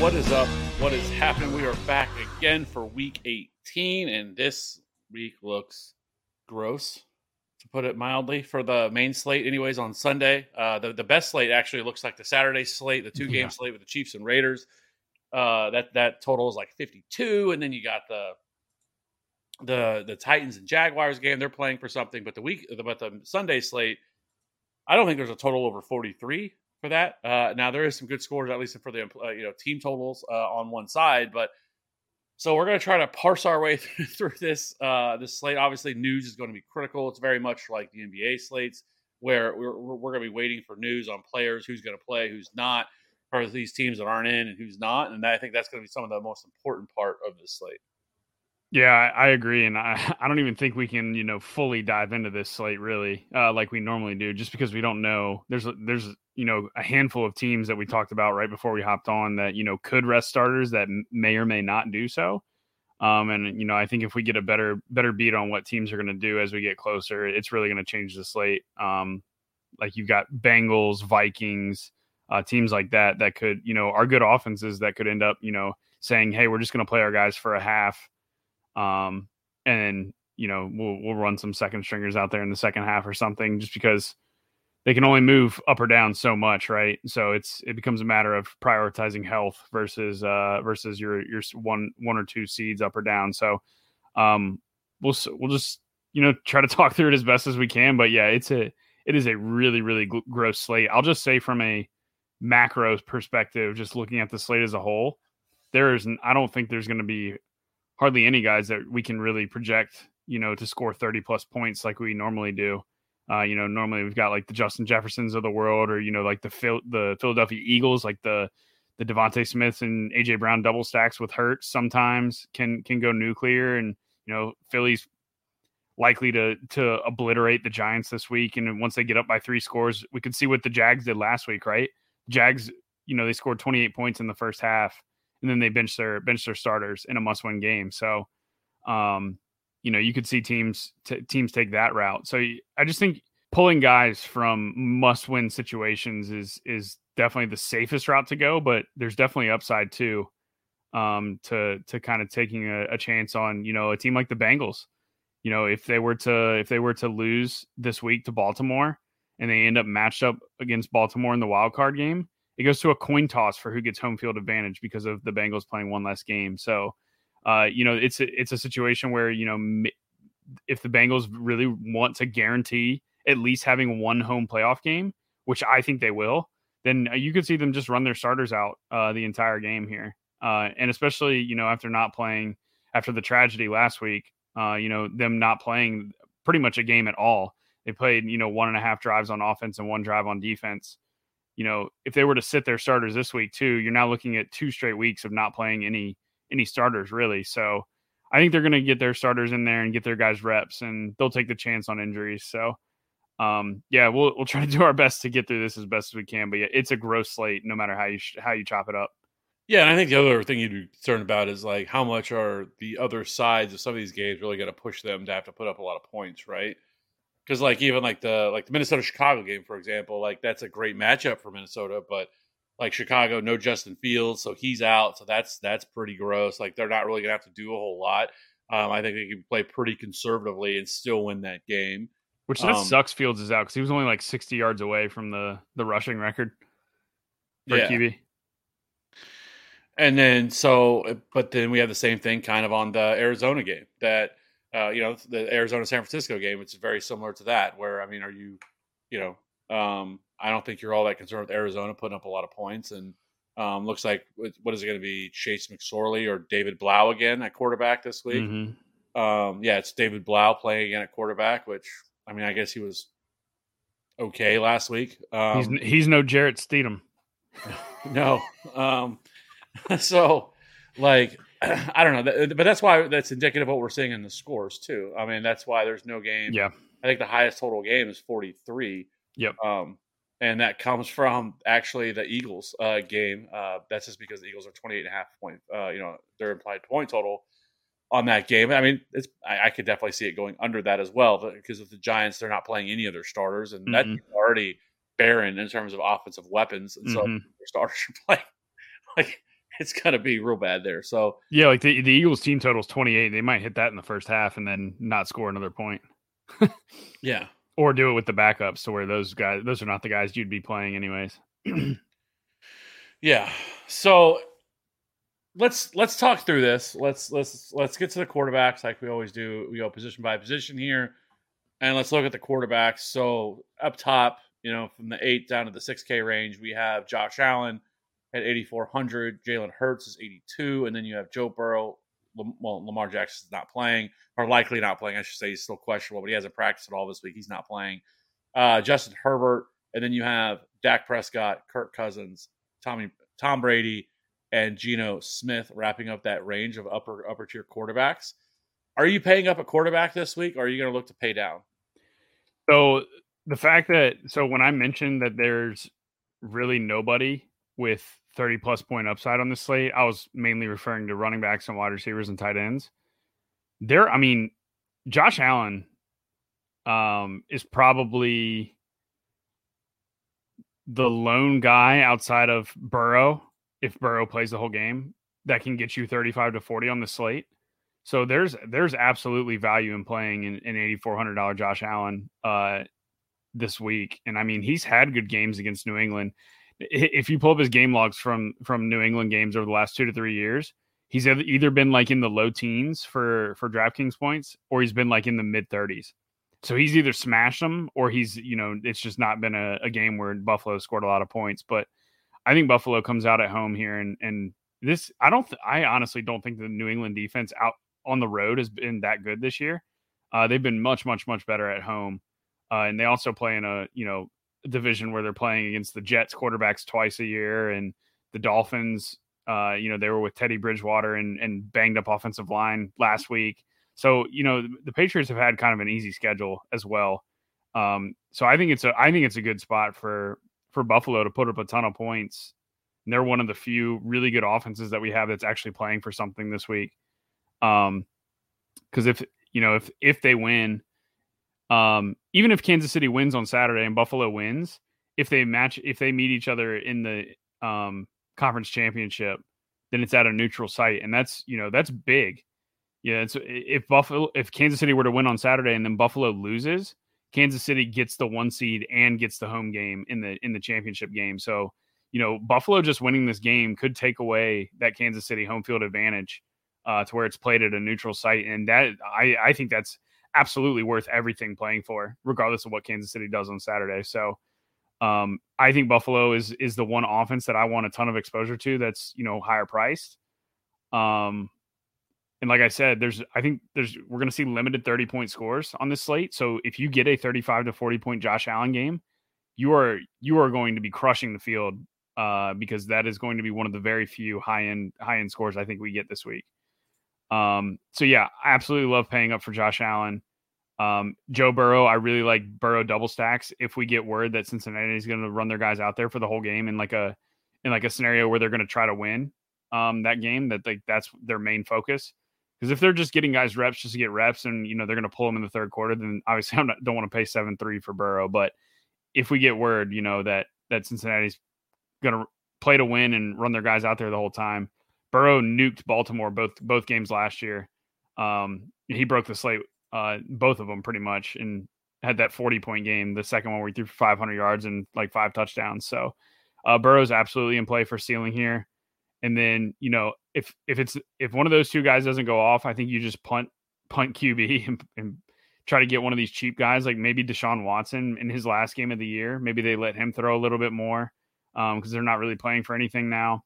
What is up? What is happening? We are back again for week 18, and this week looks gross, to put it mildly, for the main slate. Anyways, on Sunday, uh, the the best slate actually looks like the Saturday slate, the two game Yeah. slate with the Chiefs and Raiders. Uh, that that total is like 52, and then you got the the the Titans and Jaguars game. They're playing for something, but the week, but the Sunday slate, I don't think there's a total over 43 for that. Uh, now there is some good scores, at least for the uh, you know team totals uh, on one side, but so we're going to try to parse our way through this uh, this slate. Obviously, news is going to be critical. It's very much like the NBA slates, where we're we're going to be waiting for news on players, who's going to play, who's not, for these teams that aren't in and who's not, and I think that's going to be some of the most important part of this slate. Yeah, I, I agree, and I, I don't even think we can, you know, fully dive into this slate really, uh, like we normally do, just because we don't know. There's there's you know a handful of teams that we talked about right before we hopped on that you know could rest starters that may or may not do so. Um, and you know, I think if we get a better better beat on what teams are going to do as we get closer, it's really going to change the slate. Um, like you've got Bengals, Vikings, uh, teams like that that could, you know, are good offenses that could end up, you know, saying, "Hey, we're just going to play our guys for a half." Um, and you know we'll we'll run some second stringers out there in the second half or something, just because they can only move up or down so much, right? So it's it becomes a matter of prioritizing health versus uh versus your your one one or two seeds up or down. So um we'll we'll just you know try to talk through it as best as we can, but yeah, it's a it is a really really gl- gross slate. I'll just say from a macro perspective, just looking at the slate as a whole, there is I don't think there's going to be hardly any guys that we can really project, you know, to score 30 plus points like we normally do. Uh, you know, normally we've got like the Justin Jeffersons of the world, or you know, like the Phil- the Philadelphia Eagles, like the the DeVonta Smiths and AJ Brown double stacks with Hurts sometimes can can go nuclear, and you know, Philly's likely to to obliterate the Giants this week. And once they get up by three scores, we could see what the Jags did last week, right? Jags, you know, they scored 28 points in the first half and then they bench their bench their starters in a must win game. So, um, you know, you could see teams t- teams take that route. So I just think pulling guys from must win situations is is definitely the safest route to go, but there's definitely upside too. Um, to to kind of taking a, a chance on you know a team like the Bengals. You know, if they were to if they were to lose this week to Baltimore and they end up matched up against Baltimore in the wild card game, it goes to a coin toss for who gets home field advantage because of the Bengals playing one less game. So, uh, you know, it's a, it's a situation where you know if the Bengals really want to guarantee at least having one home playoff game, which I think they will, then you could see them just run their starters out uh, the entire game here, uh, and especially you know after not playing after the tragedy last week, uh, you know them not playing pretty much a game at all. They played you know one and a half drives on offense and one drive on defense you know, if they were to sit their starters this week too, you're now looking at two straight weeks of not playing any any starters really. So I think they're going to get their starters in there and get their guys reps, and they'll take the chance on injuries. So um, yeah, we'll we'll try to do our best to get through this as best as we can. But yeah, it's a gross slate no matter how you sh- how you chop it up. Yeah, and I think the other thing you'd be concerned about is like how much are the other sides of some of these games really going to push them to have to put up a lot of points, right? Because like even like the like the Minnesota Chicago game, for example, like that's a great matchup for Minnesota, but like Chicago, no Justin Fields, so he's out, so that's that's pretty gross. Like they're not really going to have to do a whole lot. Um, I think they can play pretty conservatively and still win that game. Which that Um, sucks. Fields is out because he was only like 60 yards away from the the rushing record for Yeah. QB. And then so, but then we have the same thing kind of on the Arizona game that, uh, you know, the Arizona San Francisco game. It's very similar to that, where I mean, are you, you know, um, I don't think you're all that concerned with Arizona putting up a lot of points. And um, looks like what is it going to be? Trace McSorley or David Blough again at quarterback this week? Mhm. Um, yeah, it's David Blough playing again at quarterback, which I mean, I guess he was okay last week. Um, he's he's no Jarrett Stidham. no, um, so like I don't know, but that's why that's indicative of what we're seeing in the scores too. I mean, that's why there's no game. Yeah. I think the highest total game is 43. Yep. Um, and that comes from actually the Eagles uh, game. Uh, that's just because the Eagles are 28 and a half point, uh, you know, their implied point total on that game. I mean, it's I, I could definitely see it going under that as well because of the Giants, they're not playing any of their starters, and that's Mhm. already barren in terms of offensive weapons. And so Mhm. their starters are playing like it's gonna be real bad there. So Yeah, like the, the Eagles team total is 28. They might hit that in the first half and then not score another point. yeah, Or do it with the backups to where those guys those are not the guys you'd be playing anyways. Yeah. So let's let's talk through this. Let's let's let's get to the quarterbacks like we always do. We go position by position here. And let's look at the quarterbacks. So up top, you know, from the eight down to the six K range, we have Josh Allen at 8,400. Jalen Hurts is 82. And then you have Joe Burrow. Well, Lamar Jackson is not playing, or likely not playing. I should say he's still questionable, but he hasn't practiced at all this week. He's not playing. Uh, Justin Herbert. And then you have Dak Prescott, Kirk Cousins, Tommy Tom Brady and Geno Smith wrapping up that range of upper upper tier quarterbacks. Are you paying up a quarterback this week or are you going to look to pay down? So the fact that so when I mentioned that there's really nobody with 30 plus point upside on the slate, I was mainly referring to running backs and wide receivers and tight ends. There, I mean, Josh Allen um is probably the lone guy outside of Burrow, if Burrow plays the whole game, that can get you 35 to 40 on the slate. So there's there's absolutely value in playing an, an eighty four hundred dollar Josh Allen uh, this week, and I mean he's had good games against New England. If you pull up his game logs from from New England games over the last two to three years, he's either been like in the low teens for for DraftKings points, or he's been like in the mid thirties. So he's either smashed them, or he's you know it's just not been a, a game where Buffalo scored a lot of points. But I think Buffalo comes out at home here, and and this I don't th- I honestly don't think the New England defense out on the road has been that good this year. Uh, they've been much, much, much better at home, uh, and they also play in a you know division where they're playing against the Jets quarterbacks twice a year, and the Dolphins. Uh, you know they were with Teddy Bridgewater and and banged up offensive line last week. So you know the, the Patriots have had kind of an easy schedule as well. Um, so I think it's a I think it's a good spot for for Buffalo to put up a ton of points. And they're one of the few really good offenses that we have that's actually playing for something this week. Um, because if you know if if they win, um, even if Kansas City wins on Saturday and Buffalo wins, if they match if they meet each other in the um conference championship, then it's at a neutral site, and that's you know that's big. Yeah, it's if Buffalo if Kansas City were to win on Saturday and then Buffalo loses, Kansas City gets the one seed and gets the home game in the in the championship game. So, you know, Buffalo just winning this game could take away that Kansas City home field advantage uh, to where it's played at a neutral site, and that I I think that's absolutely worth everything playing for, regardless of what Kansas City does on Saturday. So, um, I think Buffalo is is the one offense that I want a ton of exposure to. That's you know higher priced. Um, and like I said, there's I think there's we're going to see limited 30 point scores on this slate. So if you get a 35 to 40 point Josh Allen game, you are you are going to be crushing the field uh, because that is going to be one of the very few high end high end scores I think we get this week. Um, so yeah, I absolutely love paying up for Josh Allen. Um, Joe Burrow, I really like Burrow double stacks. If we get word that Cincinnati is going to run their guys out there for the whole game in like a in like a scenario where they're going to try to win um, that game, that like that's their main focus. Because if they're just getting guys reps just to get reps, and you know they're going to pull them in the third quarter, then obviously I don't want to pay seven three for Burrow. But if we get word, you know that that Cincinnati's going to play to win and run their guys out there the whole time, Burrow nuked Baltimore both both games last year. Um, he broke the slate, uh, both of them pretty much, and had that forty point game. The second one where he threw five hundred yards and like five touchdowns. So uh, Burrow's absolutely in play for ceiling here. And then you know if if it's if one of those two guys doesn't go off, I think you just punt punt QB and, and try to get one of these cheap guys, like maybe Deshaun Watson in his last game of the year. Maybe they let him throw a little bit more because um, they're not really playing for anything now.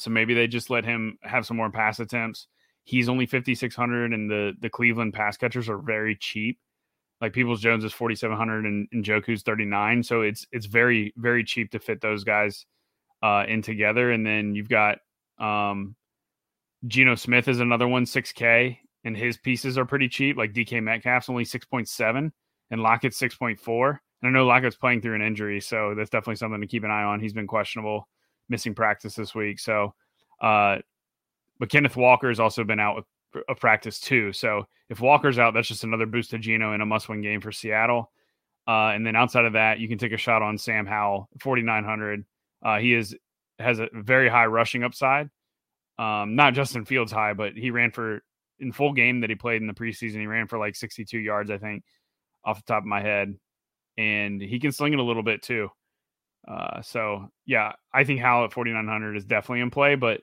So maybe they just let him have some more pass attempts. He's only 5,600, and the the Cleveland pass catchers are very cheap. Like Peoples Jones is 4,700, and, and Njoku's 39. So it's it's very very cheap to fit those guys uh, in together. And then you've got um, Geno Smith is another one, 6K, and his pieces are pretty cheap. Like DK Metcalf's only 6.7, and Lockett's 6.4. And I know Lockett's playing through an injury, so that's definitely something to keep an eye on. He's been questionable, missing practice this week. So, uh, but Kenneth Walker has also been out with of practice too. So if Walker's out, that's just another boost to Geno in a must-win game for Seattle. Uh, and then outside of that, you can take a shot on Sam Howell, 4,900. Uh, he is has a very high rushing upside. Um, not Justin Fields high, but he ran for in full game that he played in the preseason. He ran for like 62 yards, I think, off the top of my head, and he can sling it a little bit too. Uh, so yeah, I think Howell at 4,900 is definitely in play, but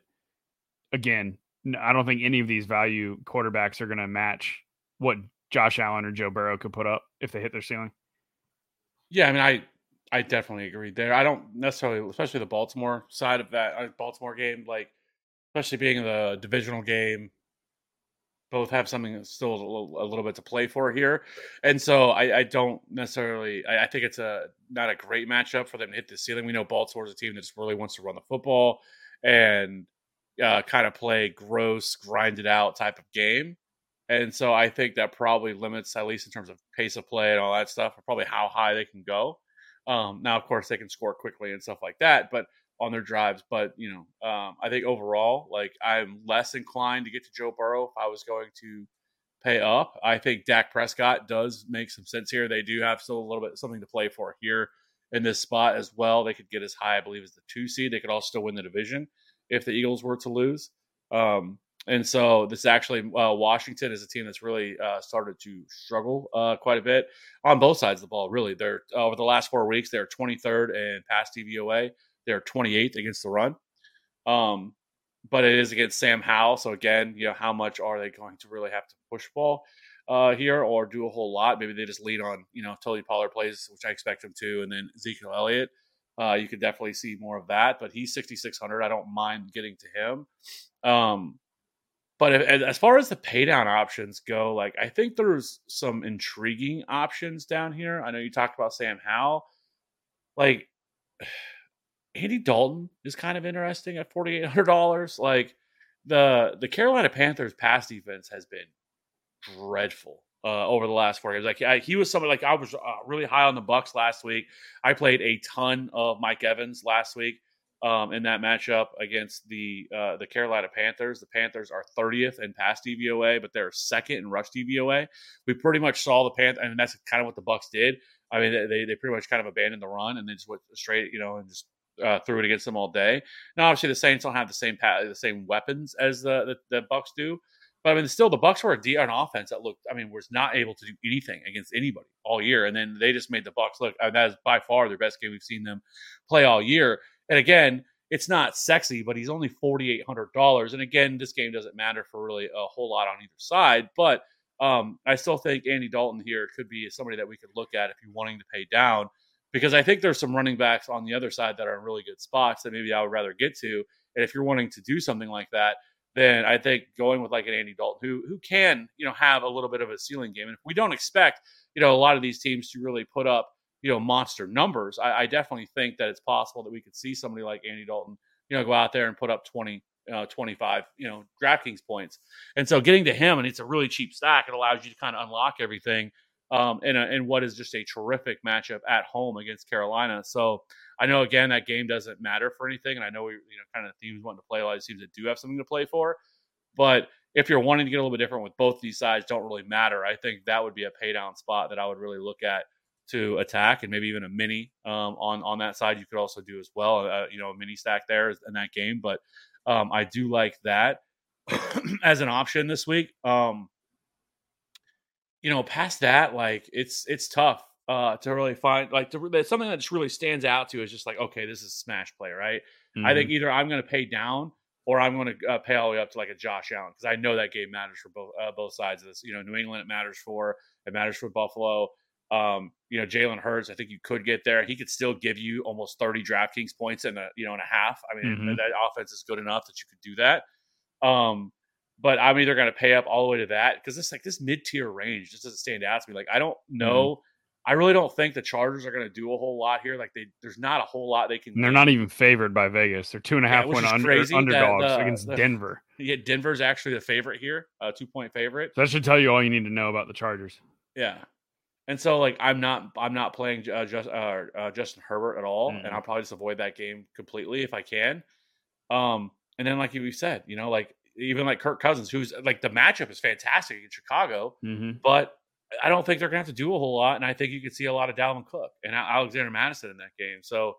again, I don't think any of these value quarterbacks are going to match what Josh Allen or Joe Burrow could put up if they hit their ceiling. Yeah, I mean, I I definitely agree there. I don't necessarily, especially the Baltimore side of that uh, Baltimore game, like especially being the divisional game. Both have something still a little, a little, bit to play for here, and so I, I don't necessarily. I, I, think it's a not a great matchup for them to hit the ceiling. We know Baltimore's a team that just really wants to run the football and uh, kind of play gross, grinded out type of game. And so I think that probably limits, at least in terms of pace of play and all that stuff, probably how high they can go. Um, now, of course, they can score quickly and stuff like that, but on their drives. But you know, um, I think overall, like I'm less inclined to get to Joe Burrow if I was going to pay up. I think Dak Prescott does make some sense here. They do have still a little bit something to play for here in this spot as well. They could get as high, I believe, as the two seed. They could also still win the division if the Eagles were to lose. Um, and so this actually uh, Washington is a team that's really uh, started to struggle uh, quite a bit on both sides of the ball. Really, they're uh, over the last four weeks they're 23rd in pass DVOA. They're 28th against the run. Um, but it is against Sam Howell. So again, you know, how much are they going to really have to push ball uh, here or do a whole lot? Maybe they just lead on, you know, Tony Pollard plays, which I expect him to, and then Ezekiel Elliott. Uh, you could definitely see more of that, but he's 6,600. I don't mind getting to him. Um, but if, as far as the paydown options go, like I think there's some intriguing options down here. I know you talked about Sam Howell. Like Andy Dalton is kind of interesting at forty eight hundred dollars. Like the the Carolina Panthers pass defense has been dreadful uh, over the last four games. Like I, he was somebody like I was uh, really high on the Bucks last week. I played a ton of Mike Evans last week um, in that matchup against the uh, the Carolina Panthers. The Panthers are 30th in pass DVOA, but they're second in rush DVOA. We pretty much saw the Panthers, and that's kind of what the Bucks did. I mean, they they pretty much kind of abandoned the run and then just went straight, you know, and just uh, threw it against them all day. Now, obviously, the Saints don't have the same the same weapons as the, the, the Bucks do, but I mean, still, the Bucks were a D on offense that looked. I mean, was not able to do anything against anybody all year, and then they just made the Bucks look. And that is by far their best game we've seen them play all year. And again, it's not sexy, but he's only forty eight hundred dollars. And again, this game doesn't matter for really a whole lot on either side, but. Um, I still think Andy Dalton here could be somebody that we could look at if you're wanting to pay down because I think there's some running backs on the other side that are in really good spots that maybe I would rather get to. And if you're wanting to do something like that, then I think going with like an Andy Dalton who who can, you know, have a little bit of a ceiling game. And if we don't expect, you know, a lot of these teams to really put up, you know, monster numbers, I, I definitely think that it's possible that we could see somebody like Andy Dalton, you know, go out there and put up 20, uh, 25, you know, DraftKings points. And so getting to him, and it's a really cheap stack, it allows you to kind of unlock everything um, in, a, in what is just a terrific matchup at home against Carolina. So I know again that game doesn't matter for anything, and I know we you know kind of teams wanting to play a lot of teams that do have something to play for, but if you're wanting to get a little bit different with both these sides, don't really matter. I think that would be a pay down spot that I would really look at to attack, and maybe even a mini um, on on that side you could also do as well. Uh, you know, a mini stack there in that game, but um, I do like that as an option this week. Um, you know, past that, like it's it's tough uh to really find like to, something that just really stands out to is just like okay, this is a smash play, right? Mm-hmm. I think mm-hmm. either I'm going to pay down or I'm going to uh, pay all the way up to like a Josh Allen because I know that game matters for both uh, both sides of this. You know, New England it matters for, it matters for Buffalo. Um, you know, Jalen Hurts, I think you could get there. He could still give you almost 30 DraftKings points in a you know in a half. I mean, Mhm. that offense is good enough that you could do that. Um, but I'm either going to pay up all the way to that because this like this mid tier range just doesn't stand out to me. Like I don't Mm-hmm. know. I really don't think the Chargers are going to do a whole lot here. Like they, there's not a whole lot they can. And they're do. not even favored by Vegas. They're two and a half Yeah, point under, crazy that underdogs against the- Denver. Yeah, Denver's actually the favorite here, a two point favorite. So that should tell you all you need to know about the Chargers. Yeah, and so like I'm not I'm not playing uh, just uh, uh, Justin Herbert at all, Mhm. and I'll probably just avoid that game completely if I can. Um, and then like we said, you know, like even like Kirk Cousins, who's like the matchup is fantastic in Chicago, Mm-hmm. but I don't think they're gonna have to do a whole lot, and I think you could see a lot of Dalvin Cook and Alexander Mattison in that game. So,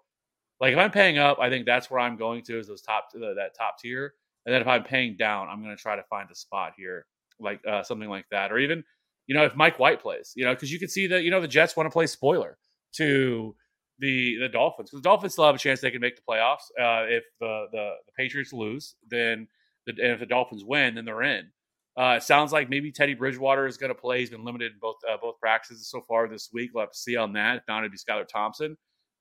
like if I'm paying up, I think that's where I'm going to is those top the, that top tier, and then if I'm paying down, I'm gonna try to find a spot here, like uh, something like that, or even you know if Mike White plays, you know, because you can see that you know the Jets want to play spoiler to the the Dolphins because the Dolphins still have a chance they can make the playoffs. Uh, if the, the the Patriots lose, then the, and if the Dolphins win, then they're in. Uh, it sounds like maybe Teddy Bridgewater is going to play. He's been limited in both uh, both practices so far this week. We'll have to see on that. If not, it'd be Skylar Thompson.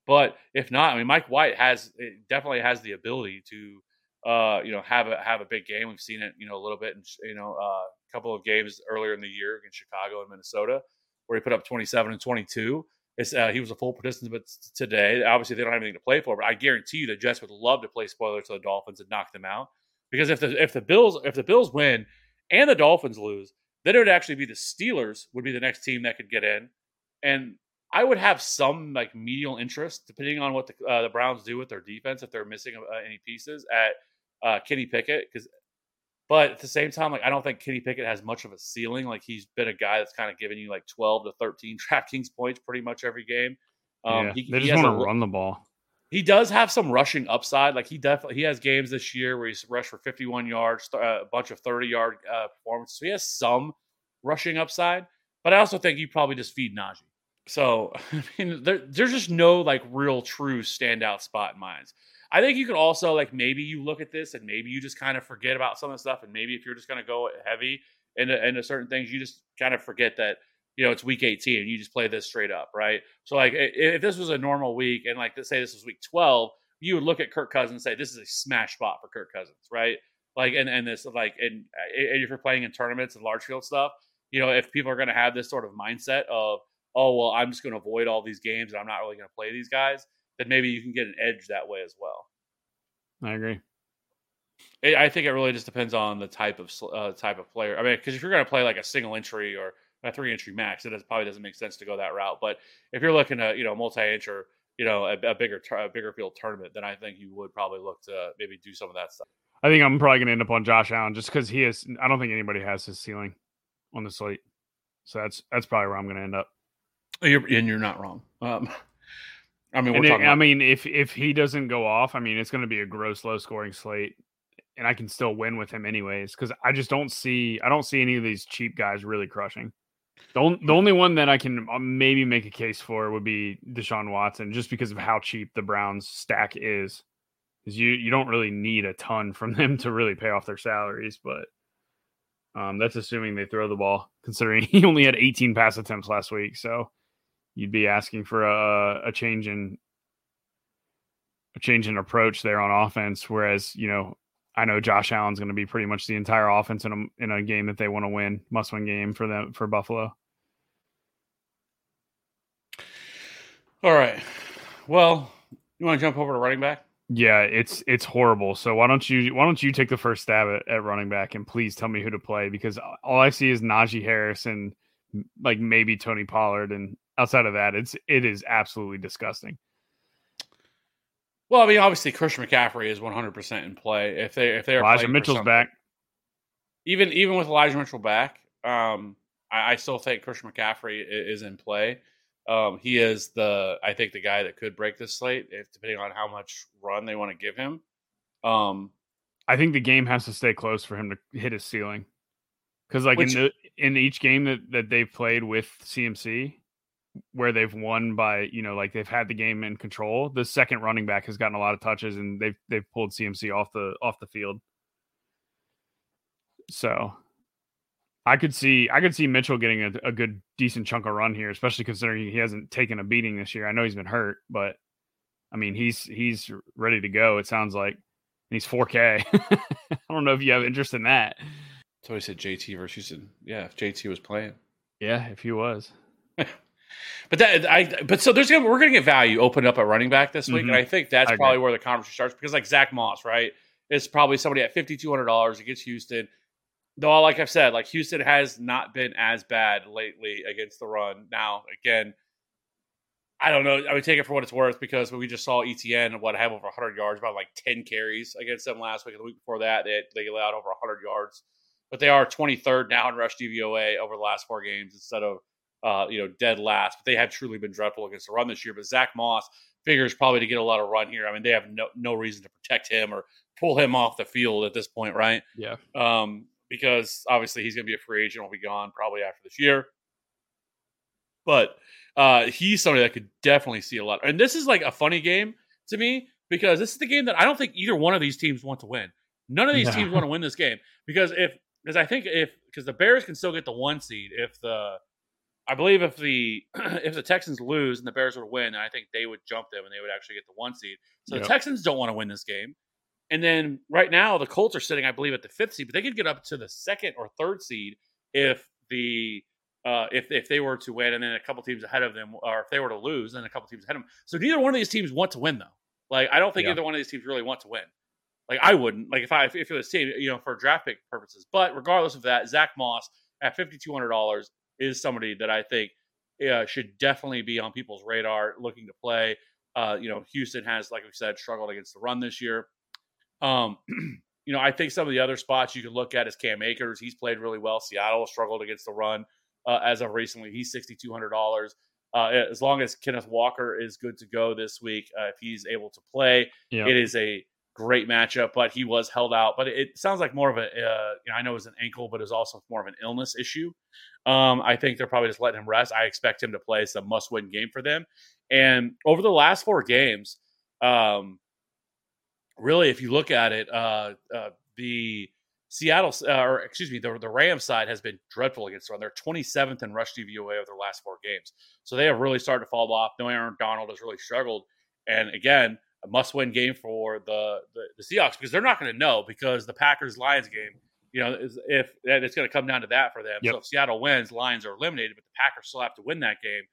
But if not, I mean, Mike White has definitely has the ability to, uh, you know, have a have a big game. We've seen it, you know, a little bit in you know uh, a couple of games earlier in the year against Chicago and Minnesota, where he put up twenty seven and twenty two. It's, uh, he was a full participant today. Obviously, they don't have anything to play for, but I guarantee you the Jets would love to play spoiler to the Dolphins and knock them out. Because if the if the Bills if the Bills win and the Dolphins lose, then it would actually be the Steelers would be the next team that could get in, and I would have some like medial interest depending on what the uh, the Browns do with their defense if they're missing uh, any pieces at uh, Kenny Pickett because. But at the same time, like I don't think Kenny Pickett has much of a ceiling. Like he's been a guy that's kind of given you like twelve to thirteen DraftKings points pretty much every game. Um, yeah. he, they he just want to run the ball. He does have some rushing upside. Like he definitely he has games this year where he's rushed for 51 yards, uh, a bunch of 30 yard uh, performances. So he has some rushing upside. But I also think you probably just feed Najee. So I mean, there, there's just no like real true standout spot in mine. I think you could also like maybe you look at this and maybe you just kind of forget about some of the stuff, and maybe if you're just going to go heavy into, into certain things, you just kind of forget that you know it's week 18 and you just play this straight up, right? So like if this was a normal week and like let's say this was week 12, you would look at Kirk Cousins and say this is a smash spot for Kirk Cousins, right? Like and and this like and, and if you're playing in tournaments and large field stuff, you know if people are going to have this sort of mindset of oh well I'm just going to avoid all these games and I'm not really going to play these guys, then maybe you can get an edge that way as well. I agree. I think it really just depends on the type of uh, type of player. I mean, because if you're going to play like a single entry or a three entry max, it does, probably doesn't make sense to go that route. But if you're looking at you know multi inch or you know a, a bigger a bigger field tournament, then I think you would probably look to maybe do some of that stuff. I think I'm probably going to end up on Josh Allen just because he is. I don't think anybody has his ceiling on the slate. So that's that's probably where I'm going to end up. You're, and you're not wrong. Um, I mean, we're it- talking. I mean, if if he doesn't go off, I mean, it's going to be a gross low scoring slate, and I can still win with him anyways because I just don't see I don't see any of these cheap guys really crushing. The, the only one that I can uh, maybe make a case for would be Deshaun Watson, just because of how cheap the Browns stack is. Because you you don't really need a ton from them to really pay off their salaries, but um, that's assuming they throw the ball. Considering he only had 18 pass attempts last week, so you'd be asking for a, a change in a change in approach there on offense. Whereas, you know, I know Josh Allen's going to be pretty much the entire offense in a in a game that they want to win, must win game for them for Buffalo. All right. Well, you want to jump over to running back? Yeah, it's it's horrible. So why don't you why don't you take the first stab at, at running back and please tell me who to play because all I see is Najee Harris and like maybe Tony Pollard and outside of that it's it is absolutely disgusting. Well, I mean, obviously Christian McCaffrey is 100 percent in play. If they if they are Elijah Mitchell's back. even even with Elijah Mitchell back, um, I, I still think Christian McCaffrey i- is in play. Um, he is the I think the guy that could break this slate, if depending on how much run they want to give him. Um, I think the game has to stay close for him to hit his ceiling. Because like Which- in the in each game that that they've played with CMC, where they've won by you know like they've had the game in control, the second running back has gotten a lot of touches and they've they've pulled CMC off the off the field. So I could see I could see Mitchell getting a, a good decent chunk of run here, especially considering he hasn't taken a beating this year. I know he's been hurt, but I mean he's he's ready to go. It sounds like and he's 4K. I don't know if you have interest in that. So he said JT versus Houston. Yeah, if JT was playing. Yeah, if he was. But that I but so there's gonna we're gonna get value opened up at running back this week, Mhm. and I think that's I probably where the conversation starts because like Zach Moss, right? It's probably somebody at fifty two hundred dollars against Houston. Though, like I've said, like Houston has not been as bad lately against the run. Now, again, I don't know. I would take it for what it's worth because we just saw ETN what have over 100 yards, about like 10 carries against them last week. And the week before that, they they allowed over 100 yards, but they are 23rd now in rush DVOA over the last four games instead of uh, you know dead last. But they have truly been dreadful against the run this year. But Zach Moss figures probably to get a lot of run here. I mean, they have no no reason to protect him or pull him off the field at this point, right? Yeah. um, because obviously he's going to be a free agent, will be gone probably after this year. But uh, he's somebody that could definitely see a lot. And this is like a funny game to me because this is the game that I don't think either one of these teams want to win. None of these No. teams want to win this game because if because I think if because the Bears can still get the one seed if the I believe if the if the Texans lose and the Bears would win, I think they would jump them and they would actually get the one seed. So Yep. the Texans don't want to win this game. And then right now the Colts are sitting, I believe, at the fifth seed, but they could get up to the second or third seed if the uh, if if they were to win, and then a couple teams ahead of them, or if they were to lose, then a couple teams ahead of them. So neither one of these teams want to win, though. Like I don't think Yeah. either one of these teams really want to win. Like I wouldn't. Like if I if it was team, you know, for draft pick purposes. But regardless of that, Zach Moss at fifty two hundred dollars is somebody that I think uh, should definitely be on people's radar, looking to play. Uh, you know, Houston has, like we said, struggled against the run this year. Um, you know, I think some of the other spots you can look at is Cam Akers. He's played really well. Seattle struggled against the run uh, as of recently. He's sixty two hundred dollars. Uh, as long as Kenneth Walker is good to go this week, uh, if he's able to play, Yeah. it is a great matchup. But he was held out. But it sounds like more of a, uh, you know, I know it was an ankle, but it was also more of an illness issue. Um, I think they're probably just letting him rest. I expect him to play. It's a must-win game for them. And over the last four games, um, really, if you look at it, uh, uh, the Seattle, uh, or excuse me, the, the Rams side has been dreadful against the run. They're 27th in rush DVOA of their last four games. So they have really started to fall off. No Aaron Donald has really struggled. And again, a must-win game for the the, the Seahawks because they're not going to know because the Packers Lions game, you know, is, if it's going to come down to that for them. Yep. So if Seattle wins, Lions are eliminated, but the Packers still have to win that game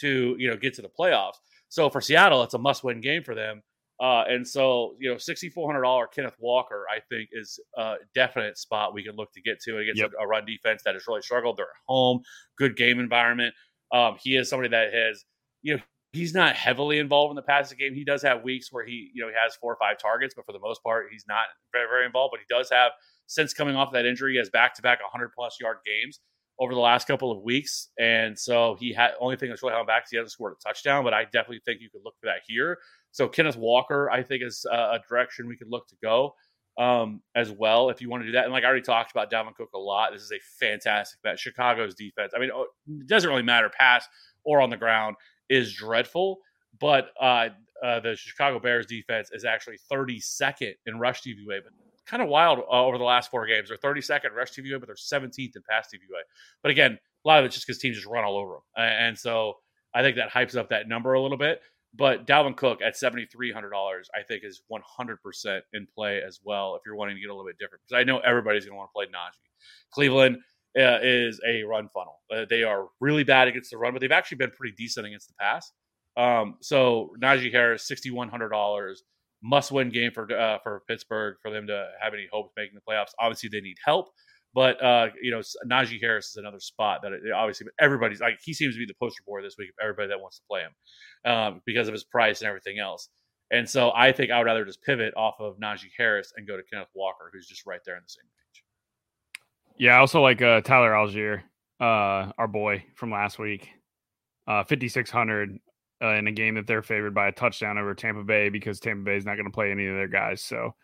to you know get to the playoffs. So for Seattle, it's a must-win game for them. Uh, and so, you know, sixty-four hundred dollar Kenneth Walker, I think, is a definite spot we can look to get to against Yep. a, run defense that has really struggled. They're at home, good game environment. Um, he is somebody that has, you know, he's not heavily involved in the passing game. He does have weeks where he, you know, he has four or five targets, but for the most part, he's not very, very involved. But he does have, since coming off that injury, he has back-to-back 100 plus yard games over the last couple of weeks. And so he had only thing that's really held him back is he hasn't scored a touchdown. But I definitely think you could look for that here. So Kenneth Walker, I think, is uh, a direction we could look to go um, as well if you want to do that. And like I already talked about Dalvin Cook a lot. This is a fantastic bet. Chicago's defense. I mean, oh, it doesn't really matter pass or on the ground is dreadful, but uh, uh, the Chicago Bears defense is actually 32nd in rush DVOA, but kind of wild uh, over the last four games. They're 32nd in rush DVOA, but they're 17th in pass DVOA. But again, a lot of it's just because teams just run all over them, and so I think that hypes up that number a little bit. But Dalvin Cook at seventy three hundred dollars, I think, is one hundred percent in play as well. If you're wanting to get a little bit different, because I know everybody's going to want to play Najee. Cleveland uh, is a run funnel. Uh, they are really bad against the run, but they've actually been pretty decent against the pass. Um, so Najee Harris, sixty one hundred dollars, must win game for uh, for Pittsburgh for them to have any hope of making the playoffs. Obviously, they need help, but uh, you know Najee Harris is another spot that obviously, everybody's like he seems to be the poster boy this week of everybody that wants to play him um, because of his price and everything else. And so I think I would rather just pivot off of Najee Harris and go to Kenneth Walker, who's just right there in the same range. Yeah, I also like uh, Tyler Allgeier, uh, our boy from last week, uh, 5600 uh, in a game that they're favored by a touchdown over Tampa Bay because Tampa Bay is not going to play any of their guys. So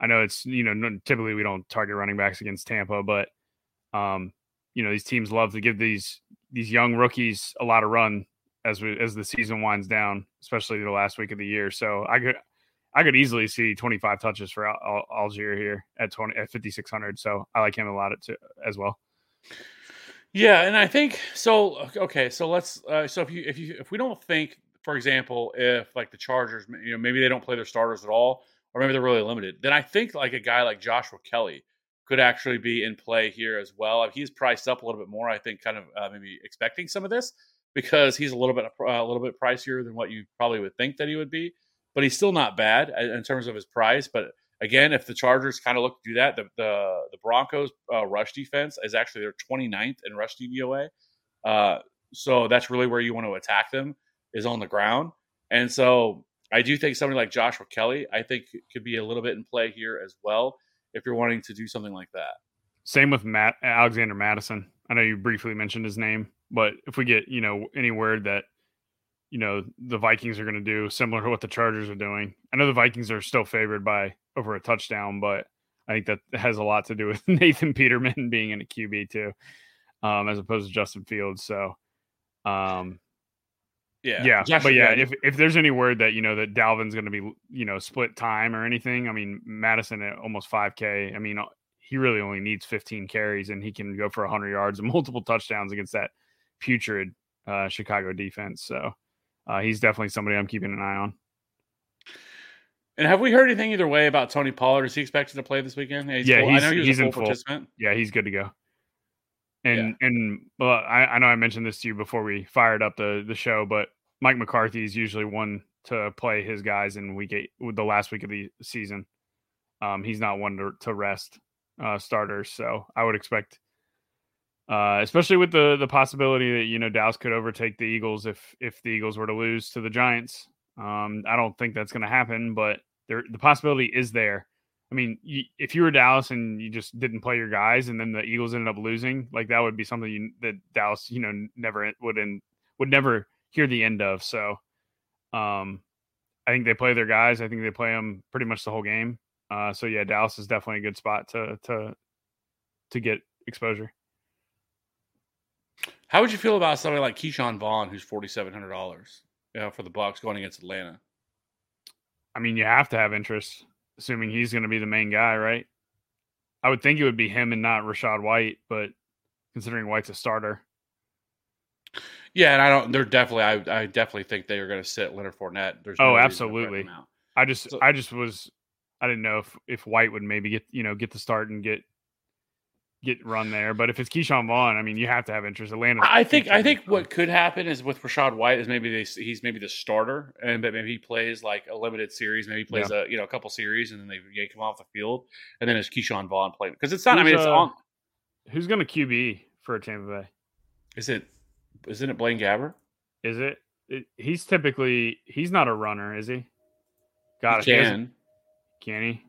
I know it's you know typically we don't target running backs against Tampa, but um, you know these teams love to give these these young rookies a lot of run as we as the season winds down, especially the last week of the year. So I could I could easily see 25 touches for Al- Al- Allgeier here at 20 at 5600. So I like him a lot too, as well. Yeah, and I think so. Okay, so let's. Uh, so if you if you if we don't think, for example, if like the Chargers, you know, maybe they don't play their starters at all, or maybe they're really limited, then I think like a guy like Joshua Kelley could actually be in play here as well. He's priced up a little bit more. I think, kind of uh, maybe expecting some of this because he's a little bit uh, a little bit pricier than what you probably would think that he would be, but he's still not bad in terms of his price. But again, if the Chargers kind of look to do that, the the, the Broncos uh, rush defense is actually their 29th in rush DVOA. Uh, so that's really where you want to attack them is on the ground. And so I do think somebody like Joshua Kelley, I think could be a little bit in play here as well if you're wanting to do something like that. Same with Matt Alexander Mattison. I know you briefly mentioned his name, but if we get you know any word that you know the Vikings are going to do similar to what the Chargers are doing, I know the Vikings are still favored by over a touchdown, but I think that has a lot to do with Nathan Peterman being in a QB too, um, as opposed to Justin Fields. So, um, Yeah, yeah, Joshua but yeah, Kelley- if if there's any word that you know that Dalvin's going to be you know split time or anything, I mean Mattison at almost 5K. I mean uh, he really only needs 15 carries and he can go for 100 yards and multiple touchdowns against that putrid uh, Chicago defense. So uh, he's definitely somebody I'm keeping an eye on. And have we heard anything either way about Tony Pollard? Is he expected to play this weekend? Yeah, full- he's- I know he was he's a in full full. participant. Yeah, he's good to go. And and well, I, I know I mentioned this to you before we fired up the the show, but Mike McCarthy is usually one to play his guys in week eight, the last week of the season. Um, he's not one to, to rest uh, starters, so I would expect, uh, especially with the the possibility that you know Dallas could overtake the Eagles if if the Eagles were to lose to the Giants. Um, I don't think that's going to happen, but there the possibility is there. I mean, you, if you were Dallas and you just didn't play your guys, and then the Eagles ended up losing, like that would be something you, that Dallas, you know, never would in, would never hear the end of. So, um, I think they play their guys. I think they play them pretty much the whole game. Uh, so yeah, Dallas is definitely a good spot to to to get exposure. How would you feel about somebody like Ke'Shawn Vaughn, who's forty seven hundred dollars, you know, for the Bucks going against Atlanta? I mean, you have to have interest, assuming he's going to be the main guy, right? I would think it would be him and not Rachaad White, but considering White's a starter, Yeah, and I don't. They're definitely. I, I definitely think they are going to sit Leonard Fournette. There's Oh, no reason to break absolutely. I just So- I just was I didn't know if if White would maybe get you know get the start and get get run there, but if it's Ke'Shawn Vaughn, I mean you have to have interest. Atlanta, I think. I think what could happen is with Rachaad White is maybe they, he's maybe the starter, and but maybe he plays like a limited series. Maybe he plays a you know a couple series, and then they yank him off the field, and then it's Ke'Shawn Vaughn playing because it's not. I mean, it's uh, on. who's going to QB for a Tampa Bay? Is it? Isn't it Blaine Gabbert? Is it? it he's typically he's not a runner, is he? Got. He can. Can he?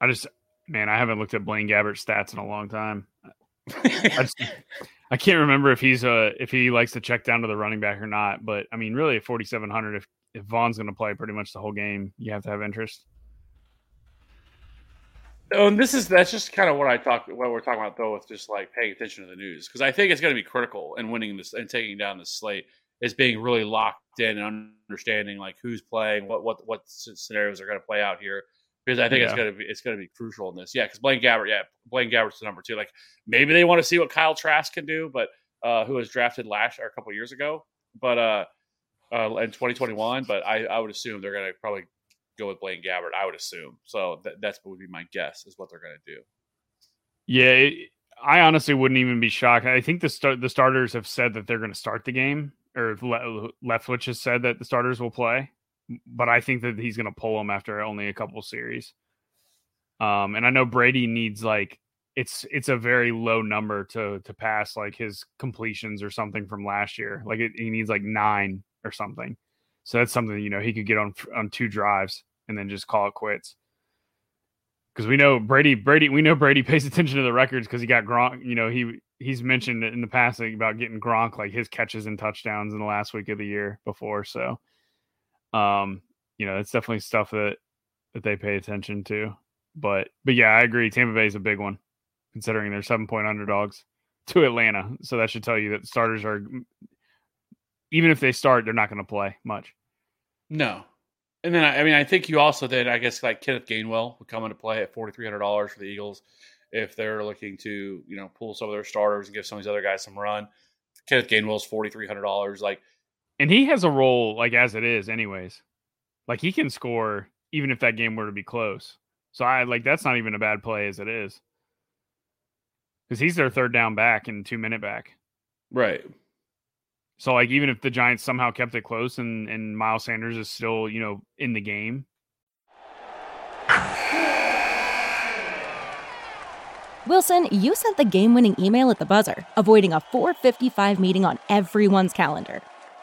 I just man, I haven't looked at Blaine Gabbert's stats in a long time. I, just, I can't remember if he's uh if he likes to check down to the running back or not. But I mean, really, at forty seven hundred, if if Vaughn's going to play pretty much the whole game, you have to have interest. Oh, and this is that's just kind of what I talk what we're talking about though with just like paying attention to the news because I think it's going to be critical in winning this and taking down the slate is being really locked in and understanding like who's playing what what what scenarios are going to play out here because I think it's going to be it's to be crucial in this yeah because Blaine Gabbert yeah Blaine Gabbert's the number two like maybe they want to see what Kyle Trask can do but uh who was drafted last or a couple years ago but uh uh in 2021 but I I would assume they're going to probably go with Blaine Gabbert. I would assume. So that, that's what would be my guess is what they're going to do. Yeah, it, I honestly wouldn't even be shocked. I think the start the starters have said that they're going to start the game, or Le- Leftwich has said that the starters will play, but I think that he's going to pull him after only a couple series. Um, and I know Brady needs like it's it's a very low number to to pass like his completions or something from last year. Like it, he needs like nine or something. So that's something you know he could get on on two drives and then just call it quits because we know Brady. Brady, we know Brady pays attention to the records because he got Gronk. You know, he he's mentioned in the past about getting Gronk like his catches and touchdowns in the last week of the year before. So, um, you know, it's definitely stuff that that they pay attention to. But but yeah, I agree. Tampa Bay is a big one considering they're seven point underdogs to Atlanta. So that should tell you that starters are even if they start, they're not going to play much. No. And then I I mean I think you also then I guess like Kenneth Gainwell would come into play at forty three hundred dollars for the Eagles if they're looking to you know pull some of their starters and give some of these other guys some run. Kenneth Gainwell's forty three hundred dollars. Like And he has a role like as it is, anyways. Like he can score even if that game were to be close. So I like that's not even a bad play as it is. Because he's their third down back and two minute back. right, So like even if the Giants somehow kept it close and and Miles Sanders is still you know in the game, Wilson, you sent the game winning email at the buzzer, avoiding a 455 meeting on everyone's calendar.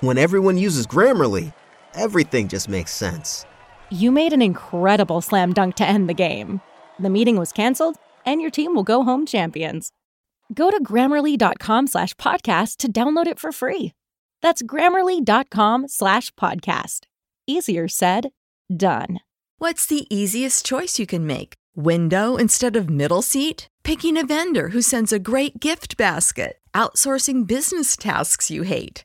When everyone uses Grammarly, everything just makes sense. You made an incredible slam dunk to end the game. The meeting was canceled, and your team will go home champions. Go to grammarly.com slash podcast to download it for free. That's grammarly.com slash podcast. Easier said, done. What's the easiest choice you can make? Window instead of middle seat? Picking a vendor who sends a great gift basket? Outsourcing business tasks you hate?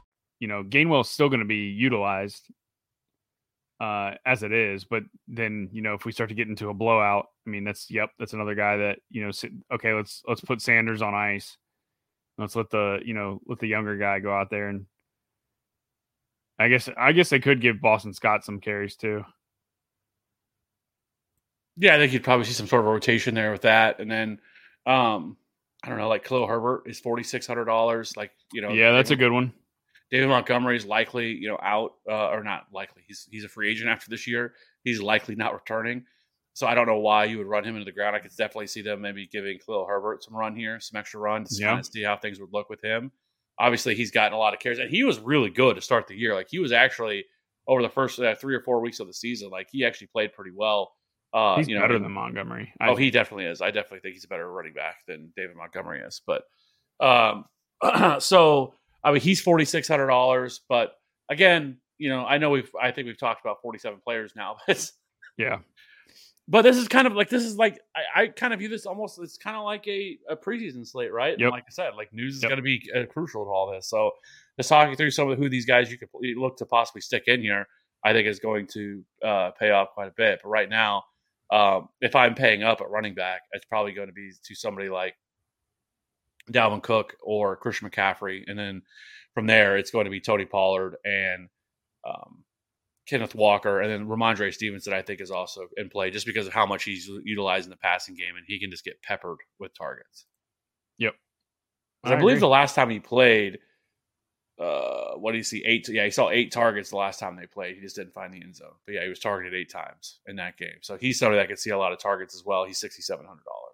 You know, Gainwell's still going to be utilized uh, as it is. But then, you know, if we start to get into a blowout, I mean, that's yep, that's another guy that you know. Okay, let's let's put Sanders on ice. Let's let the you know let the younger guy go out there and. I guess I guess they could give Boston Scott some carries too. yeah, I think you'd probably see some sort of rotation there with that, and then um, I don't know, like Khalil Herbert is forty six hundred dollars. Like you know, yeah, that's a good one. David Montgomery is likely, you know, out uh, or not likely. He's he's a free agent after this year. He's likely not returning. So I don't know why you would run him into the ground. I could definitely see them maybe giving Khalil Herbert some run here, some extra run to Yeah. kind of see how things would look with him. Obviously, he's gotten a lot of carries, and he was really good to start the year. Like he was actually over the first uh, three or four weeks of the season, like he actually played pretty well. Uh, He's you know, better than Montgomery. Oh, he definitely is. I definitely think he's a better running back than David Montgomery is. But um, so I mean, he's forty six hundred dollars. But again, you know, I know we've I think we've talked about forty seven players now. But yeah. but this is kind of like this is like I, I kind of view this almost it's kind of like a, a preseason slate, right? And Yep. like I said, like news is Yep. going to be uh, crucial to all this. So just talking through some of who these guys you could look to possibly stick in here, I think is going to uh, pay off quite a bit. But right now, um, if I'm paying up at running back, it's probably going to be to somebody like Dalvin Cook or Christian McCaffrey, and then from there it's going to be Tony Pollard and um, Kenneth Walker, and then Rhamondre Stevenson. I think is also in play just because of how much he's utilizing the passing game, and he can just get peppered with targets. Yep. 'Cause I, believe the last time he played, uh, what do you see? Eight. Yeah, he saw eight targets the last time they played. He just didn't find the end zone. But yeah, he was targeted eight times in that game. So he's somebody that could see a lot of targets as well. He's sixty seven hundred dollars.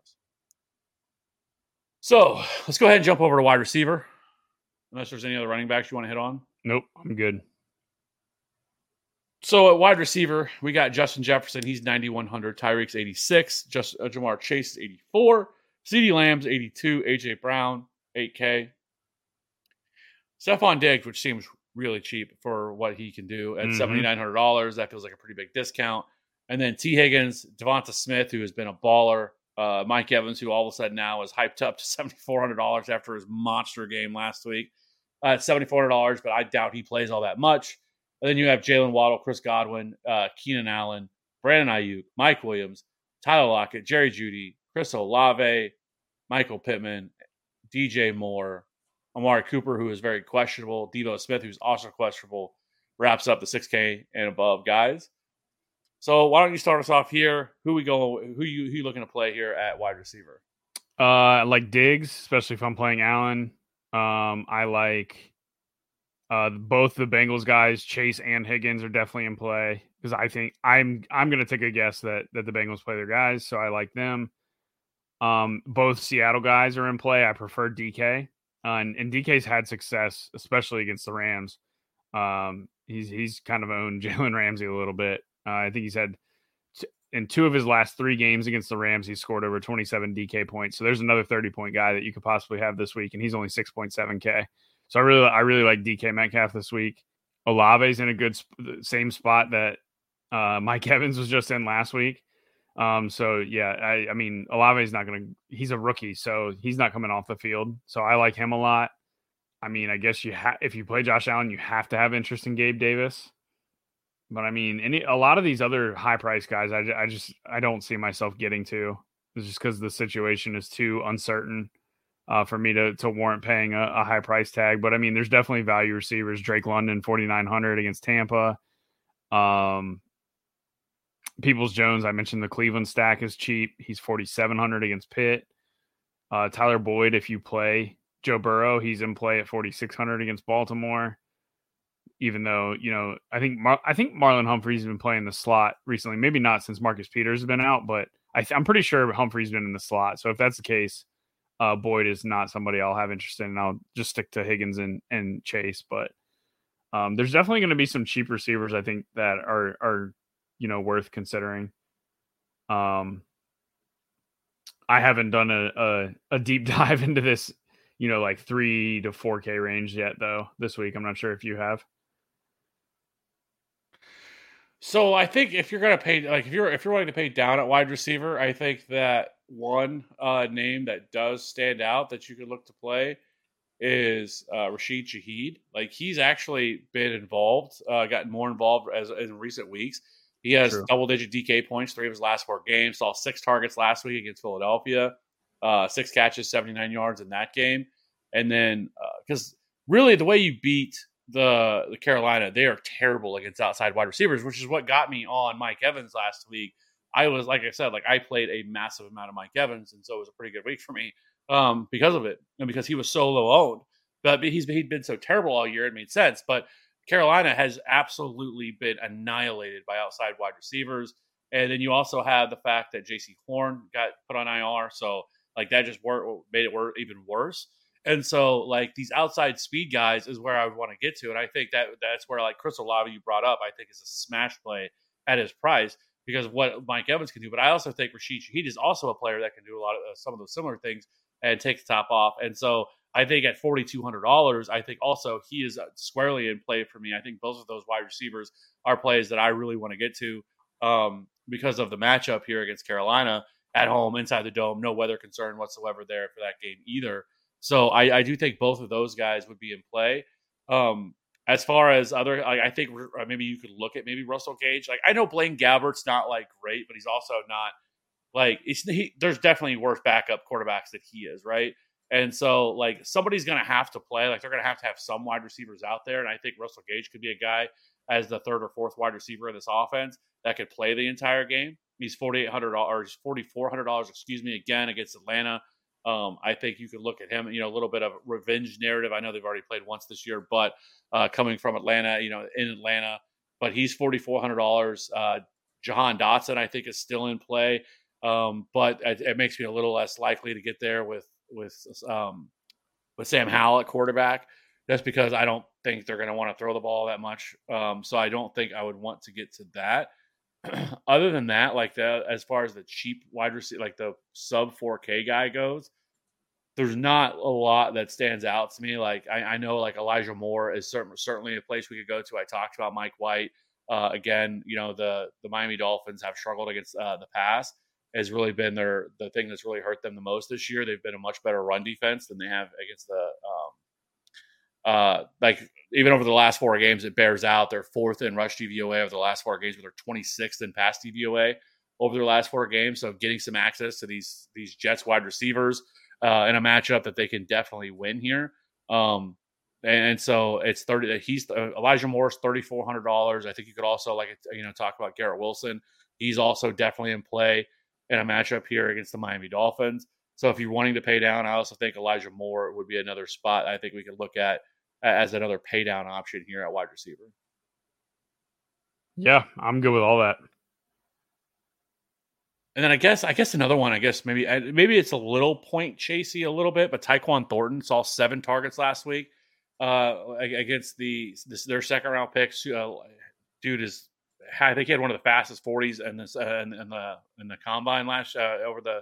So let's go ahead and jump over to wide receiver. Unless there's any other running backs you want to hit on. Nope, I'm good. So at wide receiver, we got Justin Jefferson. He's 9,100. Tyreek's 86. Just uh, Ja'Marr Chase is 84. CeeDee Lamb's 82. AJ Brown 8K. Stefon Diggs, which seems really cheap for what he can do at Mhm. $7,900. That feels like a pretty big discount. And then Tee Higgins, DeVonta Smith, who has been a baller. Uh, Mike Evans, who all of a sudden now is hyped up to $7,400 after his monster game last week. Uh, $7,400, but I doubt he plays all that much. And then you have Jalen Waddle, Chris Godwin, uh, Keenan Allen, Brandon Aiyuk, Mike Williams, Tyler Lockett, Jerry Jeudy, Chris Olave, Michael Pittman, DJ Moore, Amari Cooper, who is very questionable, Devo Smith, who's also questionable, wraps up the 6K and above guys. So why don't you start us off here? Who we go? Who you who you looking to play here at wide receiver? Uh, I like Diggs, especially if I'm playing Allen. Um, I like uh both the Bengals guys, Chase and Higgins, are definitely in play because I think I'm I'm gonna take a guess that that the Bengals play their guys, so I like them. Um, both Seattle guys are in play. I prefer DK, uh, and, and DK's had success, especially against the Rams. Um, he's he's kind of owned Jalen Ramsey a little bit. Uh, I think he's had t- in two of his last three games against the Rams, he scored over 27 DK points. So there's another 30 point guy that you could possibly have this week, and he's only 6.7K. So I really, I really like DK Metcalf this week. Olave's in a good sp- same spot that uh, Mike Evans was just in last week. Um, so yeah, I, I mean, Olave's not going to, he's a rookie, so he's not coming off the field. So I like him a lot. I mean, I guess you have, if you play Josh Allen, you have to have interest in Gabe Davis. But I mean, any a lot of these other high price guys, I, I just I don't see myself getting to. It's just because the situation is too uncertain uh, for me to to warrant paying a, a high price tag. But I mean, there's definitely value receivers. Drake London, 4,900 against Tampa. Um, Peoples Jones, I mentioned the Cleveland stack is cheap. He's 4,700 against Pitt. Uh, Tyler Boyd, if you play Joe Burrow, he's in play at 4,600 against Baltimore even though you know I think Mar- I think Marlon Humphrey's been playing the slot recently. Maybe not since Marcus Peters has been out, but I I'm pretty sure Humphrey's been in the slot. So if that's the case, uh, Boyd is not somebody I'll have interest in. And I'll just stick to Higgins and and Chase. But um, there's definitely going to be some cheap receivers I think that are are you know worth considering. Um, I haven't done a, a a deep dive into this, you know, like three to four K range yet though. This week, I'm not sure if you have. So I think if you're gonna pay like if you're if you're willing to pay down at wide receiver, I think that one uh, name that does stand out that you could look to play is uh, Rashid Shaheed. Like he's actually been involved, uh, gotten more involved as in recent weeks. He has True. double digit DK points three of his last four games. Saw six targets last week against Philadelphia, uh, six catches, seventy nine yards in that game. And then because really the way you beat the the Carolina, they are terrible against outside wide receivers, which is what got me on Mike Evans last week. I was like I said, like I played a massive amount of Mike Evans, and so it was a pretty good week for me um, because of it, and because he was so low owned. But he's he'd been so terrible all year, it made sense. But Carolina has absolutely been annihilated by outside wide receivers, and then you also have the fact that Jaycee Horn got put on IR, so like that just wor- made it wor- even worse. And so, like these outside speed guys is where I would want to get to, and I think that that's where like Chris Olave you brought up, I think is a smash play at his price because of what Mike Evans can do. But I also think Rashid Shaheed is also a player that can do a lot of uh, some of those similar things and take the top off. And so I think at forty two hundred dollars, I think also he is uh, squarely in play for me. I think both of those wide receivers are plays that I really want to get to um, because of the matchup here against Carolina at home inside the dome. No weather concern whatsoever there for that game either. So I, I do think both of those guys would be in play. Um, as far as other, I, I think uh, maybe you could look at maybe Russell Gage. Like I know Blaine Gabbert's not like great, but he's also not like he, there's definitely worse backup quarterbacks that he is, right? And so like somebody's gonna have to play. Like they're gonna have to have some wide receivers out there, and I think Russell Gage could be a guy as the third or fourth wide receiver in this offense that could play the entire game. He's forty eight hundred dollars, forty four hundred dollars, excuse me, again against Atlanta. Um, I think you could look at him, you know, a little bit of revenge narrative. I know they've already played once this year, but uh, coming from Atlanta, you know, in Atlanta, but he's forty four hundred dollars. Uh, Jahan Dotson, I think, is still in play, um, but it, it makes me a little less likely to get there with with um, with Sam Howell at quarterback. just because I don't think they're going to want to throw the ball that much. Um, so I don't think I would want to get to that. Other than that, like the as far as the cheap wide receiver, like the sub 4K guy goes, there's not a lot that stands out to me. Like I, I know like Elijah Moore is certain, certainly a place we could go to. I talked about Mike White. Uh, again, you know the the Miami Dolphins have struggled against uh, the pass. Has really been their the thing that's really hurt them the most this year. They've been a much better run defense than they have against the um, uh, like even over the last four games, it bears out. They're fourth in rush DVOA over the last four games, but they're 26th in pass DVOA over their last four games. So getting some access to these these Jets wide receivers uh, in a matchup that they can definitely win here. Um, and, so it's thirty. He's uh, Elijah Moore's thirty four hundred dollars. I think you could also like you know talk about Garrett Wilson. He's also definitely in play in a matchup here against the Miami Dolphins. So if you're wanting to pay down, I also think Elijah Moore would be another spot I think we could look at as another pay down option here at wide receiver. Yeah, I'm good with all that. And then I guess I guess another one. I guess maybe maybe it's a little point chasey a little bit, but Tyquan Thornton saw seven targets last week uh, against the this, their second round picks. Uh, dude is I think he had one of the fastest forties in this uh, in, in, the in the combine last uh, over the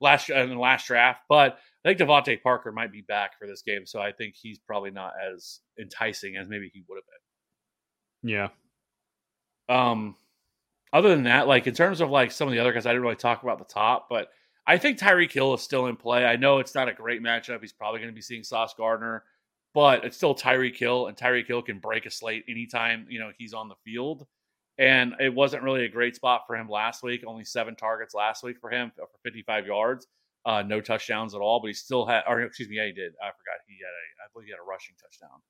last in the last draft. But I think DeVante Parker might be back for this game, so I think he's probably not as enticing as maybe he would have been. Yeah. Um. Other than that, like in terms of like some of the other guys, I didn't really talk about the top, but I think Tyreek Hill is still in play. I know it's not a great matchup. He's probably going to be seeing Sauce Gardner, but it's still Tyreek Hill, and Tyreek Hill can break a slate anytime you know he's on the field. And it wasn't really a great spot for him last week. Only seven targets last week for him for 55 yards, uh, no touchdowns at all. But he still had, or excuse me, yeah, he did. I forgot he had a, I believe he had a rushing touchdown.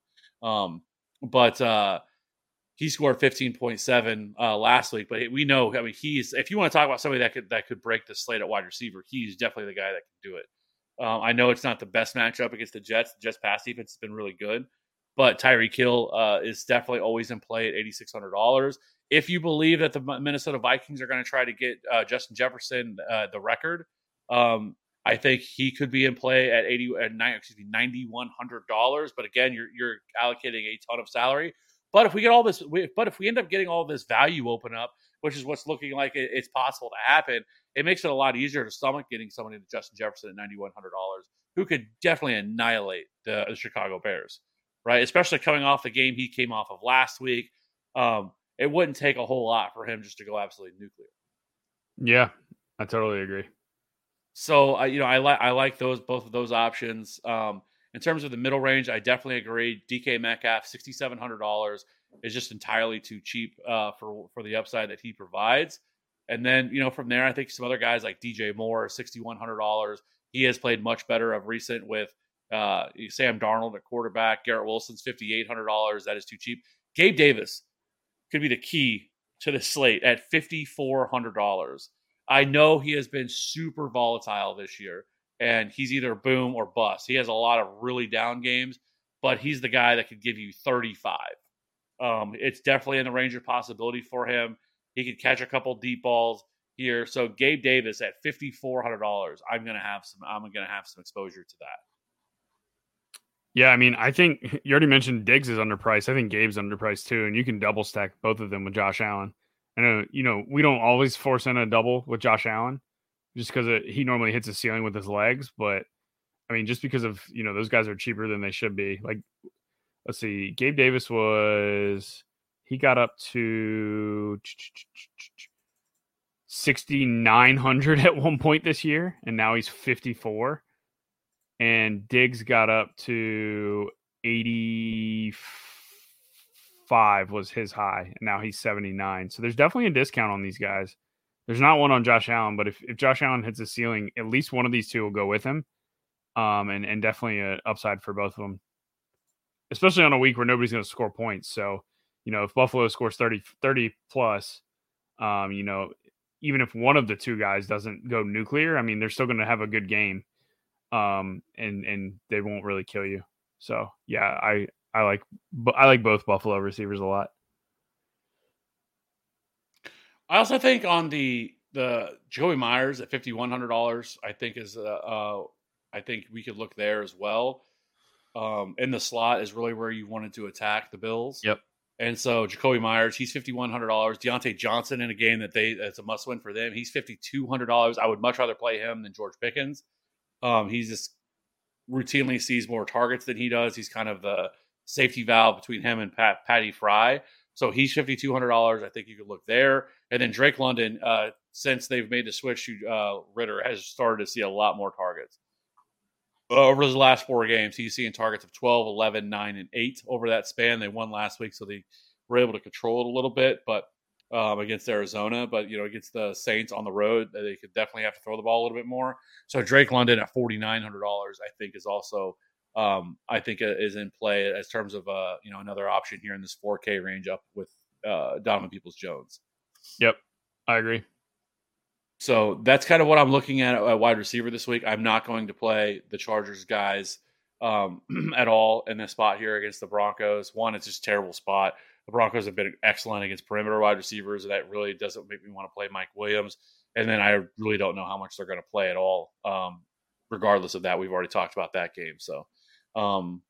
Um, but uh, he scored 15.7 uh, last week. But we know, I mean, he's if you want to talk about somebody that could that could break the slate at wide receiver, he's definitely the guy that can do it. Um, I know it's not the best matchup against the Jets. The Jets pass defense has been really good, but Tyreek Hill uh, is definitely always in play at eighty six hundred dollars if you believe that the Minnesota Vikings are going to try to get uh, Justin Jefferson uh, the record, um, I think he could be in play at eighty at nine, excuse me, ninety one hundred dollars. But again, you're you're allocating a ton of salary. But if we get all this, but if we end up getting all this value open up, which is what's looking like it's possible to happen, it makes it a lot easier to stomach getting somebody to Justin Jefferson at ninety one hundred dollars, who could definitely annihilate the, the, Chicago Bears, right? Especially coming off the game he came off of last week. Um, it wouldn't take a whole lot for him just to go absolutely nuclear. Yeah, I totally agree. So uh, you know, I like I like those both of those options. Um, in terms of the middle range, I definitely agree. DK Metcalf, sixty seven hundred dollars is just entirely too cheap uh, for for the upside that he provides. And then you know from there, I think some other guys like DJ Moore, sixty one hundred dollars. He has played much better of recent with uh, Sam Darnold at quarterback. Garrett Wilson's fifty eight hundred dollars. That is too cheap. Gabe Davis, could be the key to the slate at $5,400. I know he has been super volatile this year, and he's either boom or bust. He has a lot of really down games, but he's the guy that could give you 35. Um, it's definitely in the range of possibility for him. He could catch a couple deep balls here. So Gabe Davis at fifty four hundred dollars. I'm gonna have some. I'm gonna have some exposure to that. Yeah, I mean, I think you already mentioned Diggs is underpriced. I think Gabe's underpriced too, and you can double stack both of them with Josh Allen. I know, you know, we don't always force in a double with Josh Allen just because he normally hits the ceiling with his legs. But I mean, just because of you know those guys are cheaper than they should be. Like, let's see, Gabe Davis was he got up to sixty nine hundred at one point this year, and now he's fifty four and Diggs got up to 85 was his high, and now he's 79. So there's definitely a discount on these guys. There's not one on Josh Allen, but if, if Josh Allen hits the ceiling, at least one of these two will go with him. Um, and, and definitely an upside for both of them, especially on a week where nobody's going to score points. So, you know, if Buffalo scores 30, 30 plus, um, you know, even if one of the two guys doesn't go nuclear, I mean, they're still going to have a good game um, and and they won't really kill you. So yeah, I I like I like both Buffalo receivers a lot. I also think on the the Joey Myers at fifty one hundred dollars, I think is uh, uh, I think we could look there as well. um, in the slot is really where you wanted to attack the Bills. Yep. And so Jakobi Meyers, he's fifty one hundred dollars. Diontae Johnson in a game that they that's a must win for them. He's fifty two hundred dollars. I would much rather play him than George Pickens. Um, he's just routinely sees more targets than he does. He's kind of the safety valve between him and Pat Patty Fry. So he's fifty two hundred dollars. I think you could look there. And then Drake London, uh, since they've made the switch to uh, Ridder, has started to see a lot more targets. Uh, over his last four games, he's seeing targets of 12, 11, 9, and 8 over that span. They won last week, so they were able to control it a little bit, but um, against Arizona, but you know, against the Saints on the road, they could definitely have to throw the ball a little bit more. So Drake London at forty nine hundred dollars, I think, is also um, I think is in play as terms of uh, you know another option here in this four K range up with uh, Donovan Peoples Jones. Yep, I agree. So that's kind of what I'm looking at at wide receiver this week. I'm not going to play the Chargers guys um, at all in this spot here against the Broncos. One, it's just a terrible spot. The Broncos have been excellent against perimeter wide receivers. That really doesn't make me want to play Mike Williams. And then I really don't know how much they're going to play at all. Um, regardless of that, we've already talked about that game. So, um,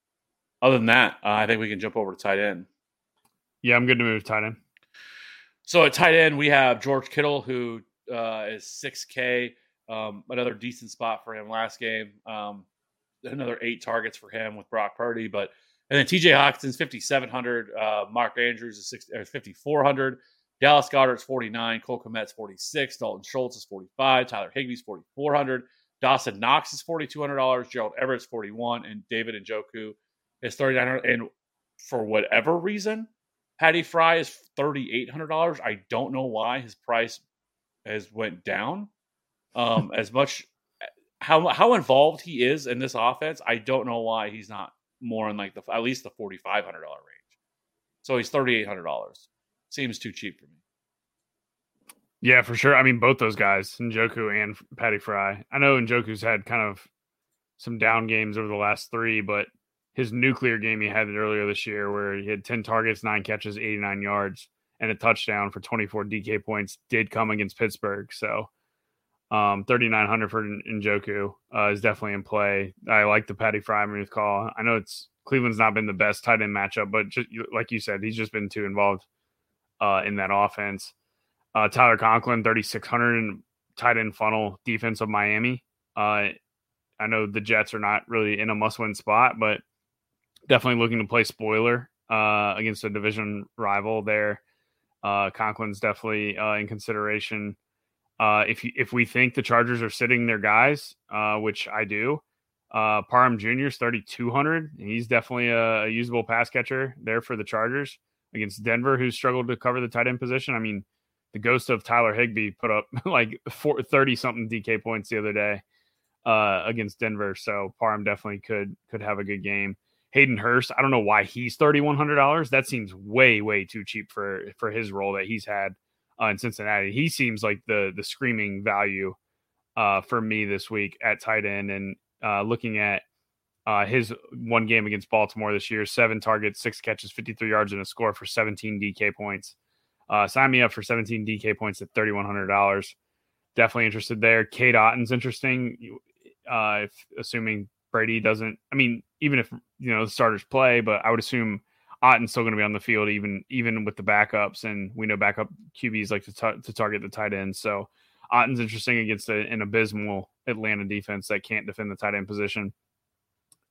other than that, uh, I think we can jump over to tight end. Yeah, I'm good to move tight end. So at tight end, we have George Kittle, who uh, is 6K. Um, another decent spot for him last game. Um, another eight targets for him with Brock Purdy. But and then T.J. Hockenson's 5,700. Uh, Mark Andrews is 5,400. Dallas Goedert's 49. Cole Kmet's 46. Dalton Schultz is 45. Tyler Higbee's 4,400. Dawson Knox is $4,200. Gerald Everett's 41. And David Njoku is 3,900. And for whatever reason, Patty Fry is $3,800. I don't know why his price has went down. Um, as much how how involved he is in this offense, I don't know why he's not more in like the at least the forty five hundred dollar range. So he's thirty eight hundred dollars. Seems too cheap for me. Yeah, for sure. I mean, both those guys, Njoku and Patty Fry. I know Njoku's had kind of some down games over the last three, but his nuclear game he had earlier this year, where he had ten targets, nine catches, eighty nine yards, and a touchdown for twenty four DK points, did come against Pittsburgh. So um, 3,900 for Njoku uh, is definitely in play. I like the Patty Freiermuth call. I know it's Cleveland's not been the best tight end matchup, but just like you said, he's just been too involved uh, in that offense. Uh, Tyler Conklin, 3,600 in tight end funnel defense of Miami. Uh, I know the Jets are not really in a must win spot, but definitely looking to play spoiler uh, against a division rival there. Uh, Conklin's definitely uh, in consideration. Uh, if if we think the Chargers are sitting their guys, uh, which I do, uh, Parham Jr. is 3,200. He's definitely a, a, usable pass catcher there for the Chargers against Denver, who struggled to cover the tight end position. I mean, the ghost of Tyler Higbee put up like 30 something DK points the other day uh, against Denver. So Parham definitely could could have a good game. Hayden Hurst, I don't know why he's thirty one hundred dollars. That seems way way too cheap for for his role that he's had uh, in Cincinnati. He seems like the the screaming value uh, for me this week at tight end. And uh, looking at uh, his one game against Baltimore this year, seven targets, six catches, 53 yards, and a score for 17 DK points. Uh, sign me up for 17 DK points at $3,100. Definitely interested there. Cade Otton's interesting. Uh, if assuming Brady doesn't, I mean, even if you know the starters play, but I would assume Otton's still going to be on the field even even with the backups, and we know backup QBs like to t- to target the tight end. So Otton's interesting against a, an abysmal Atlanta defense that can't defend the tight end position.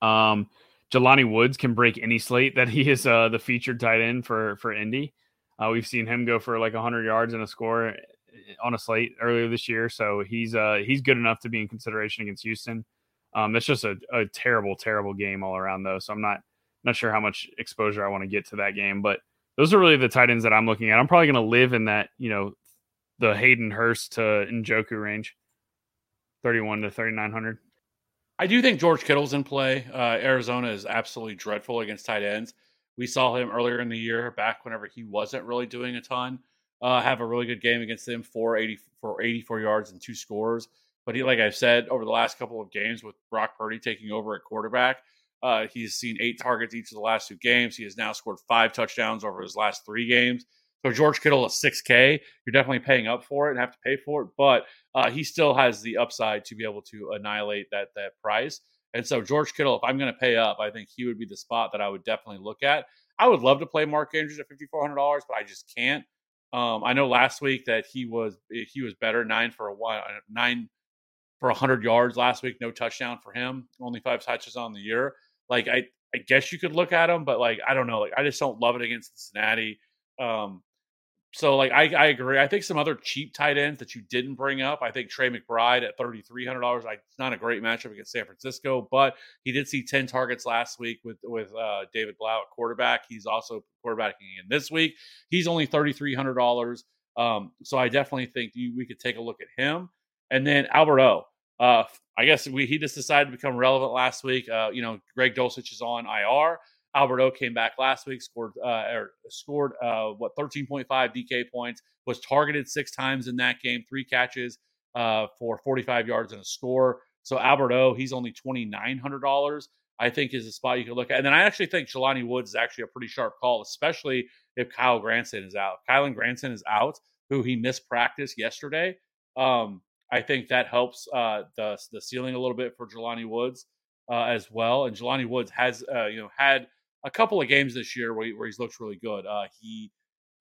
Um, Jelani Woods can break any slate that he is uh, the featured tight end for for Indy. Uh, we've seen him go for like 100 yards and a score eh, on a slate earlier this year, so he's uh, he's good enough to be in consideration against Houston. Um, that's just a, a terrible, terrible game all around, though. So I'm not not sure how much exposure I want to get to that game, but those are really the tight ends that I'm looking at. I'm probably going to live in that, you know, the Hayden Hurst to Njoku range, 31 to 3,900. I do think George Kittle's in play. Uh, Arizona is absolutely dreadful against tight ends. We saw him earlier in the year, back whenever he wasn't really doing a ton. Uh, have a really good game against them, 480 for 84 yards and two scores. But he, like I've said, over the last couple of games with Brock Purdy taking over at quarterback, uh, he's seen eight targets each of the last two games. He has now scored five touchdowns over his last three games. So George Kittle is 6K. You're definitely paying up for it and have to pay for it, but uh, he still has the upside to be able to annihilate that that price. And so George Kittle, if I'm going to pay up, I think he would be the spot that I would definitely look at. I would love to play Mark Andrews at fifty four hundred dollars, but I just can't. Um, I know last week that he was he was better nine for a one nine for hundred yards last week, no touchdown for him, only five touches on the year. Like I I guess you could look at him, but like I don't know, like I just don't love it against Cincinnati. Um, so like I, I agree. I think some other cheap tight ends that you didn't bring up. I think Trey McBride at thirty three hundred dollars. It's not a great matchup against San Francisco, but he did see ten targets last week with with uh, David Blough at quarterback. He's also quarterbacking in this week. He's only thirty three hundred dollars. Um, so I definitely think you, we could take a look at him. And then Albert O. Uh, I guess we he just decided to become relevant last week. Uh, you know, Greg Dulcich is on IR. Albert O came back last week, scored uh, or scored uh, what 13.5 DK points, was targeted six times in that game, three catches uh, for 45 yards and a score. So Albert O, he's only twenty nine hundred dollars. I think is a spot you could look at. And then I actually think Jelani Woods is actually a pretty sharp call, especially if Kyle Granson is out. Kylen Granson is out, who he missed practice yesterday. Um, I think that helps uh, the the ceiling a little bit for Jelani Woods uh, as well. And Jelani Woods has uh, you know had a couple of games this year where, he, where he's looked really good. Uh, he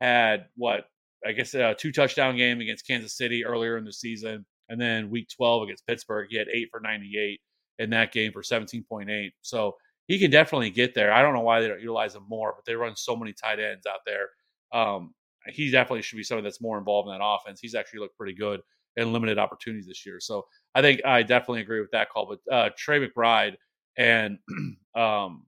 had what I guess a two touchdown game against Kansas City earlier in the season, and then Week 12 against Pittsburgh, he had eight for 98 in that game for 17.8. So he can definitely get there. I don't know why they don't utilize him more, but they run so many tight ends out there. Um, he definitely should be someone that's more involved in that offense. He's actually looked pretty good in limited opportunities this year. So I think I definitely agree with that call. But uh, Trey McBride and um,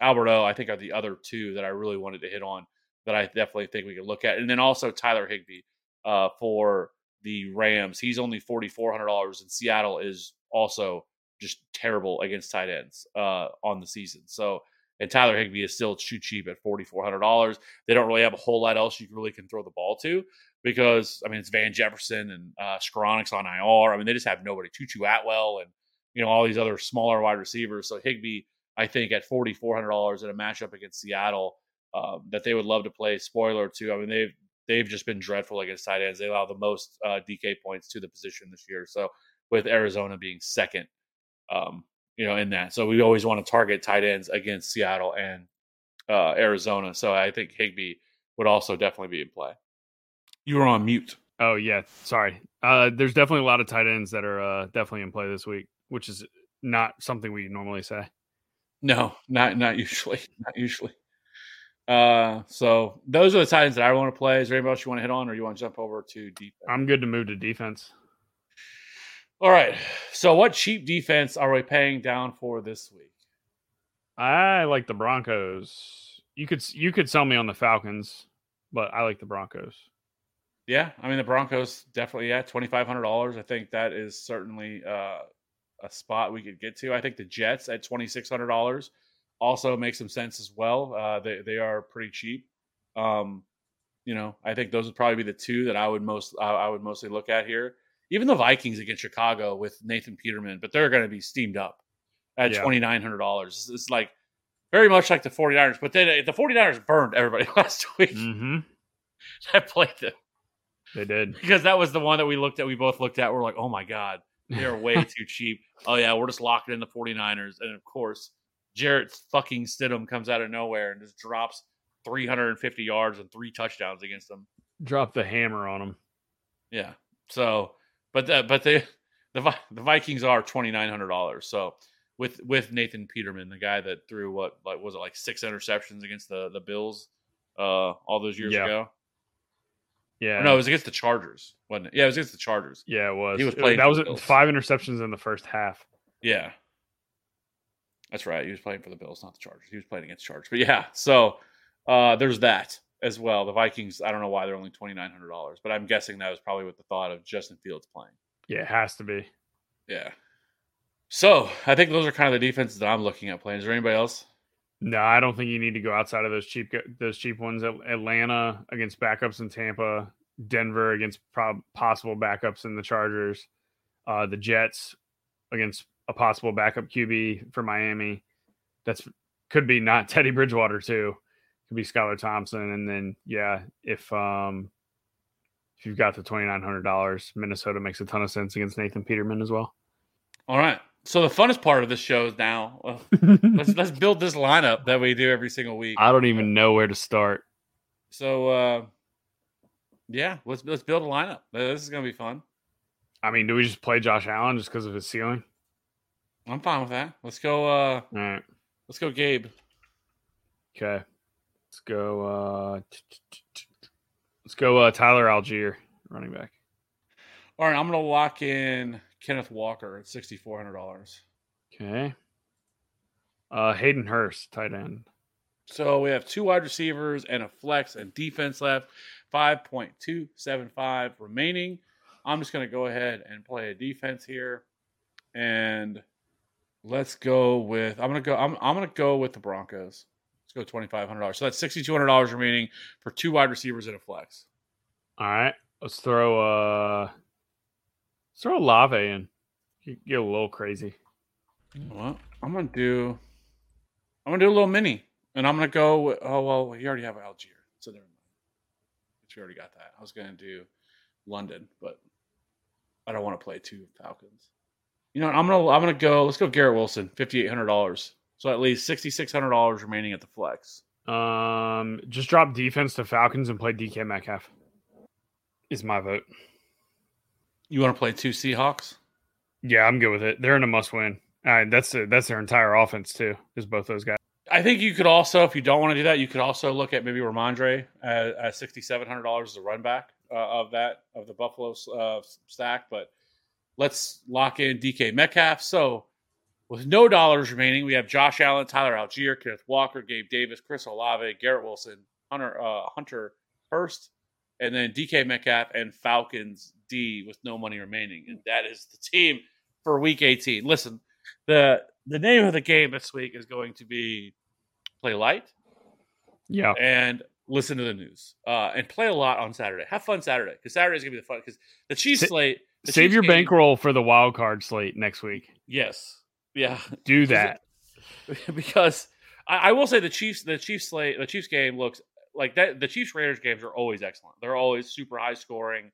Albert O, I think are the other two that I really wanted to hit on that I definitely think we could look at. And then also Tyler Higbee uh, for the Rams. He's only forty four hundred dollars, and Seattle is also just terrible against tight ends uh, on the season. So and Tyler Higbee is still too cheap at forty four hundred dollars. They don't really have a whole lot else you really can throw the ball to because I mean it's Van Jefferson and uh, on IR. I mean they just have nobody. Tutu Atwell and you know all these other smaller wide receivers. So Higbee I think at forty four hundred dollars in a matchup against Seattle um, that they would love to play. Spoiler too. I mean they've they've just been dreadful against tight ends. They allow the most uh, DK points to the position this year. So with Arizona being second, um, you know, in that. So we always want to target tight ends against Seattle and uh, Arizona. So I think Higbee would also definitely be in play. You were on mute. Oh yeah, sorry. Uh, there's definitely a lot of tight ends that are uh, definitely in play this week, which is not something we normally say. No, not not usually. Not usually. Uh, so those are the tight ends that I want to play. Is there anybody else you want to hit on, or you want to jump over to defense? I'm good to move to defense. All right. So what cheap defense are we paying down for this week? I like the Broncos. You could you could sell me on the Falcons, but I like the Broncos. Yeah, I mean the Broncos definitely. Yeah, twenty five hundred dollars. I think that is certainly uh, a spot we could get to. I think the Jets at twenty six hundred dollars also makes some sense as well. Uh, they they are pretty cheap. Um, you know, I think those would probably be the two that I would most I, I would mostly look at here. Even the Vikings against Chicago with Nathan Peterman, but they're going to be steamed up at Yeah. twenty nine hundred dollars. It's like very much like the 49ers, but then the 49ers burned everybody last week Mm-hmm. that played them They did. because that was the one that we looked at. We both looked at. We're like, oh my god, they are way too cheap. Oh yeah, we're just locking in the 49ers, and of course, Jarrett fucking Stidham comes out of nowhere and just drops 350 yards and three touchdowns against them. Drop the hammer on them. Yeah. So, but the, but the the the Vikings are twenty nine hundred dollars. So with with Nathan Peterman, the guy that threw what like was it like six interceptions against the the Bills uh all those years Yeah. ago? Yeah. Or no, it was against the Chargers, wasn't it? Yeah, it was against the Chargers. Yeah, it was. He was playing that was five interceptions in the first half. Yeah. That's right. He was playing for the Bills, not the Chargers. He was playing against Chargers. But yeah, so uh, there's that as well. The Vikings, I don't know why they're only twenty nine hundred dollars, but I'm guessing that was probably with the thought of Justin Fields playing. Yeah, it has to be. Yeah. So I think those are kind of the defenses that I'm looking at playing. Is there anybody else? No, I don't think you need to go outside of those cheap those cheap ones. Atlanta against backups in Tampa, Denver against prob- possible backups in the Chargers, uh, the Jets against a possible backup QB for Miami. That's could be not Teddy Bridgewater too. Could be Skylar Thompson, and then yeah, if um if you've got the twenty nine hundred dollars, Minnesota makes a ton of sense against Nathan Peterman as well. All right. So the funnest part of this show is now. uh, let's let's build this lineup that we do every single week. I don't even know where to start. So uh, yeah, let's let's build a lineup. Uh, This is gonna be fun. I mean, do we just play Josh Allen just because of his ceiling? I'm fine with that. Let's go. Uh, All right. let's go, Gabe. Okay. Let's go. Uh, let's go. Uh, Tyler Allgeier, running back. All right, I'm gonna lock in Kenneth Walker at sixty four hundred dollars. Okay. Uh, Hayden Hurst, tight end. So we have two wide receivers and a flex and defense left. Five point two seven five remaining. I'm just gonna go ahead and play a defense here, and let's go with. I'm gonna go. I'm I'm gonna go with the Broncos. Let's go twenty five hundred dollars. So that's sixty two hundred dollars remaining for two wide receivers and a flex. All right. Let's throw. Uh, throw Olave in. You Get a little crazy. What? I'm gonna do. I'm gonna do a little mini, and I'm gonna go. With, oh well, you already have Allgeier, so never mind. But you already got that. I was gonna do London, but I don't want to play two Falcons. You know, what? I'm gonna I'm gonna go. Let's go Garrett Wilson, fifty eight hundred dollars. So at least sixty six hundred dollars remaining at the flex. Um, just drop defense to Falcons and play DK Metcalf. Is my vote. You want to play two Seahawks? Yeah, I'm good with it. They're in a must win. Uh, that's a, that's their entire offense too. Is both those guys. I think you could also, if you don't want to do that, you could also look at maybe Rhamondre at, at sixty seven hundred dollars as a run back uh, of that of the Buffalo uh, stack. But let's lock in DK Metcalf. So with no dollars remaining, we have Josh Allen, Tyler Allgeier, Kenneth Walker, Gabe Davis, Chris Olave, Garrett Wilson, Hunter uh, Hunter Hurst, and then DK Metcalf and Falcons D with no money remaining, and that is the team for Week 18. Listen, the the name of the game this week is going to be play light Yeah. and listen to the news uh, and play a lot on Saturday. Have fun Saturday because Saturday is gonna be the fun because the Chiefs Sa- slate. the Save Chiefs your game- bankroll for the wild card slate next week. Yes, yeah, Do that. because I, I will say the Chiefs the Chiefs slate the Chiefs game looks like that. The Chiefs Raiders games are always excellent. They're always super high scoring.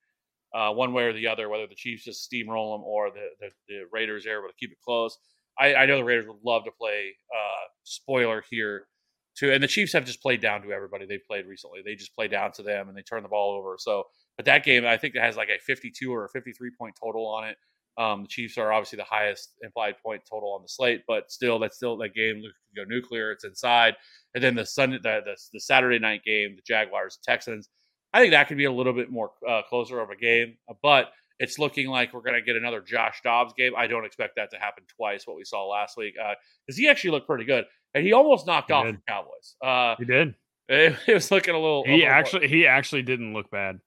Uh, one way or the other, whether the Chiefs just steamroll them or the, the, the Raiders are able to keep it close. I, I know the Raiders would love to play uh, spoiler here too, and the Chiefs have just played down to everybody they played recently. They just play down to them and they turn the ball over. So, but that game I think it has like a 52 or a 53 point total on it. Um, the Chiefs are obviously the highest implied point total on the slate, but still, that's still that game could go nuclear. It's inside, and then the Sunday, the, the, the Saturday night game, the Jaguars Texans. I think that could be a little bit more uh, closer of a game, but it's looking like we're going to get another Josh Dobbs game. I don't expect that to happen twice. What we saw last week, because he actually looked pretty good, and he almost knocked He off did. the Cowboys. Uh, He did. it, it was looking a little. a He little- actually he actually didn't look bad.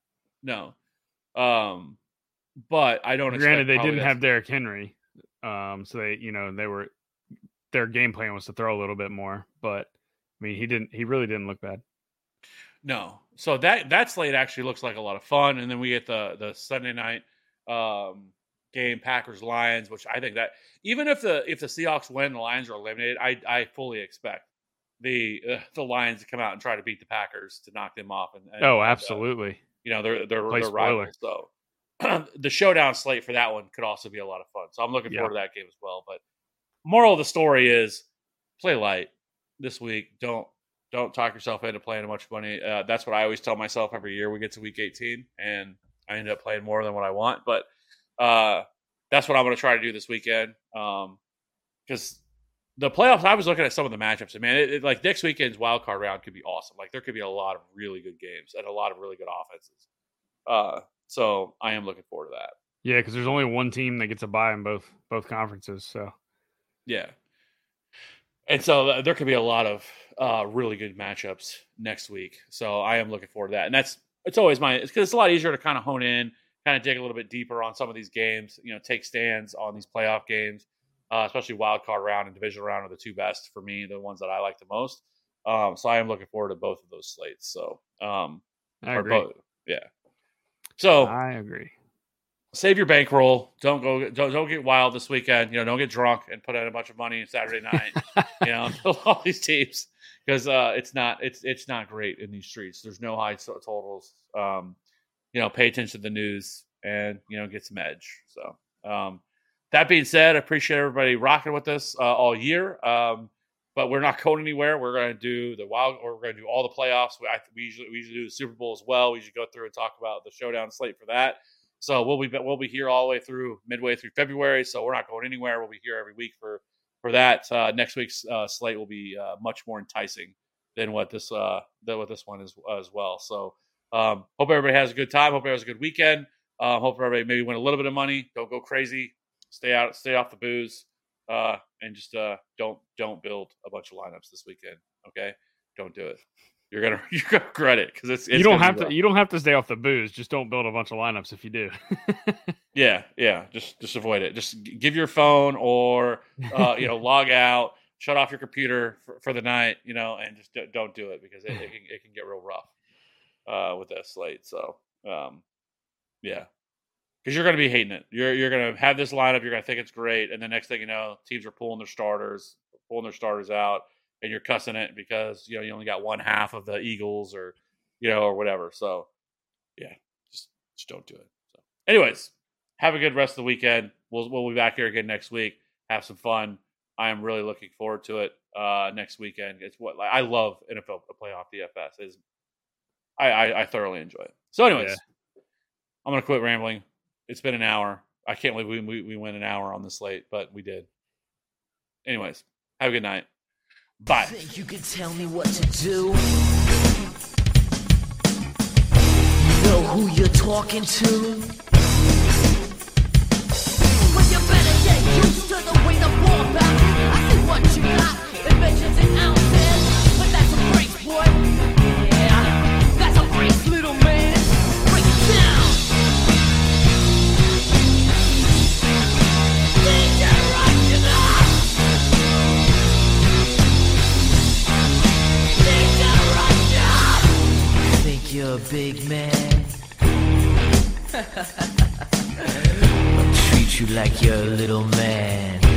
no, um, but I don't. Granted, they didn't have Derrick Henry, um, so they you know they were their game plan was to throw a little bit more, but I mean he didn't he really didn't look bad. No. So that that slate actually looks like a lot of fun, and then we get the the Sunday night um, game Packers Lions, which I think that even if the if the Seahawks win, the Lions are eliminated. I I fully expect the uh, the Lions to come out and try to beat the Packers to knock them off. And, and Oh, uh, absolutely. you know they're they're, Play they're rivals. So the showdown slate for that one could also be a lot of fun. So I'm looking Yeah. forward to that game as well. But moral of the story is play light this week. Don't don't talk yourself into playing a bunch of money. Uh, that's what I always tell myself every year we get to week 18, and I end up playing more than what I want. But uh, that's what I'm going to try to do this weekend. Because the playoffs, I was looking at some of the matchups, and man, it, it- like next weekend's wild card round could be awesome. Like there could be a lot of really good games and a lot of really good offenses. Uh, so I am looking forward to that. Yeah, because there's only one team that gets a bye in both both conferences. So Yeah. And so uh, there could be a lot of uh, really good matchups next week. So I am looking forward to that. And that's it's always my it's because it's a lot easier to kind of hone in, kind of dig a little bit deeper on some of these games. You know, take stands on these playoff games, uh, especially wild card round and division round are the two best for me, the ones that I like the most. Um, so I am looking forward to both of those slates. So um, I agree. both, yeah. So I agree. Save your bankroll. Don't go. Don't, don't get wild this weekend. You know, don't get drunk and put in a bunch of money on Saturday night. you know, all these teams because uh, it's not it's it's not great in these streets. There's no high totals. Um, you know, pay attention to the news and you know get some edge. So, um, that being said, I appreciate everybody rocking with us uh, all year. Um, but we're not going anywhere. We're going to do the wild, or we're going to do all the playoffs. We, I, we usually we usually do the Super Bowl as well. We usually go through and talk about the showdown slate for that. So we'll be we'll be here all the way through midway through February. So we're not going anywhere. We'll be here every week for for that. Uh, next week's uh, slate will be uh, much more enticing than what this uh, than what this one is as well. So um, hope everybody has a good time. Hope everybody has a good weekend. Um, hope everybody maybe win a little bit of money. Don't go crazy. Stay out. Stay off the booze. Uh, and just uh, don't don't build a bunch of lineups this weekend. Okay, don't do it. You're gonna you're gonna regret it because it's, it's you don't have to. You don't have to stay off the booze. Just don't build a bunch of lineups if you do. Yeah, yeah. Just just avoid it. Just give your phone or uh, you know log out, shut off your computer for, for the night. You know, and just don't do it because it, it can it can get real rough uh, with that slate. So um, yeah, because you're going to be hating it. You're you're going to have this lineup. You're going to think it's great, and the next thing you know, teams are pulling their starters, pulling their starters out, and you're cussing it because you know you only got one half of the Eagles or you know or whatever. So yeah, just just don't do it. So, anyways, have a good rest of the weekend. We'll we'll be back here again next week. Have some fun. I am really looking forward to it uh, next weekend. It's what like, I love NFL playoff DFS. Is I, I I thoroughly enjoy it. So, anyways, Yeah. I'm gonna quit rambling. It's been an hour. I can't believe we, we we went an hour on the slate, but we did. Anyways, have a good night. Bye. Think you can tell me what to do? Know who you're talking to? Well, you better get used to the way the. I see what you got, ounces. Big man? I'll treat you like you're a little man.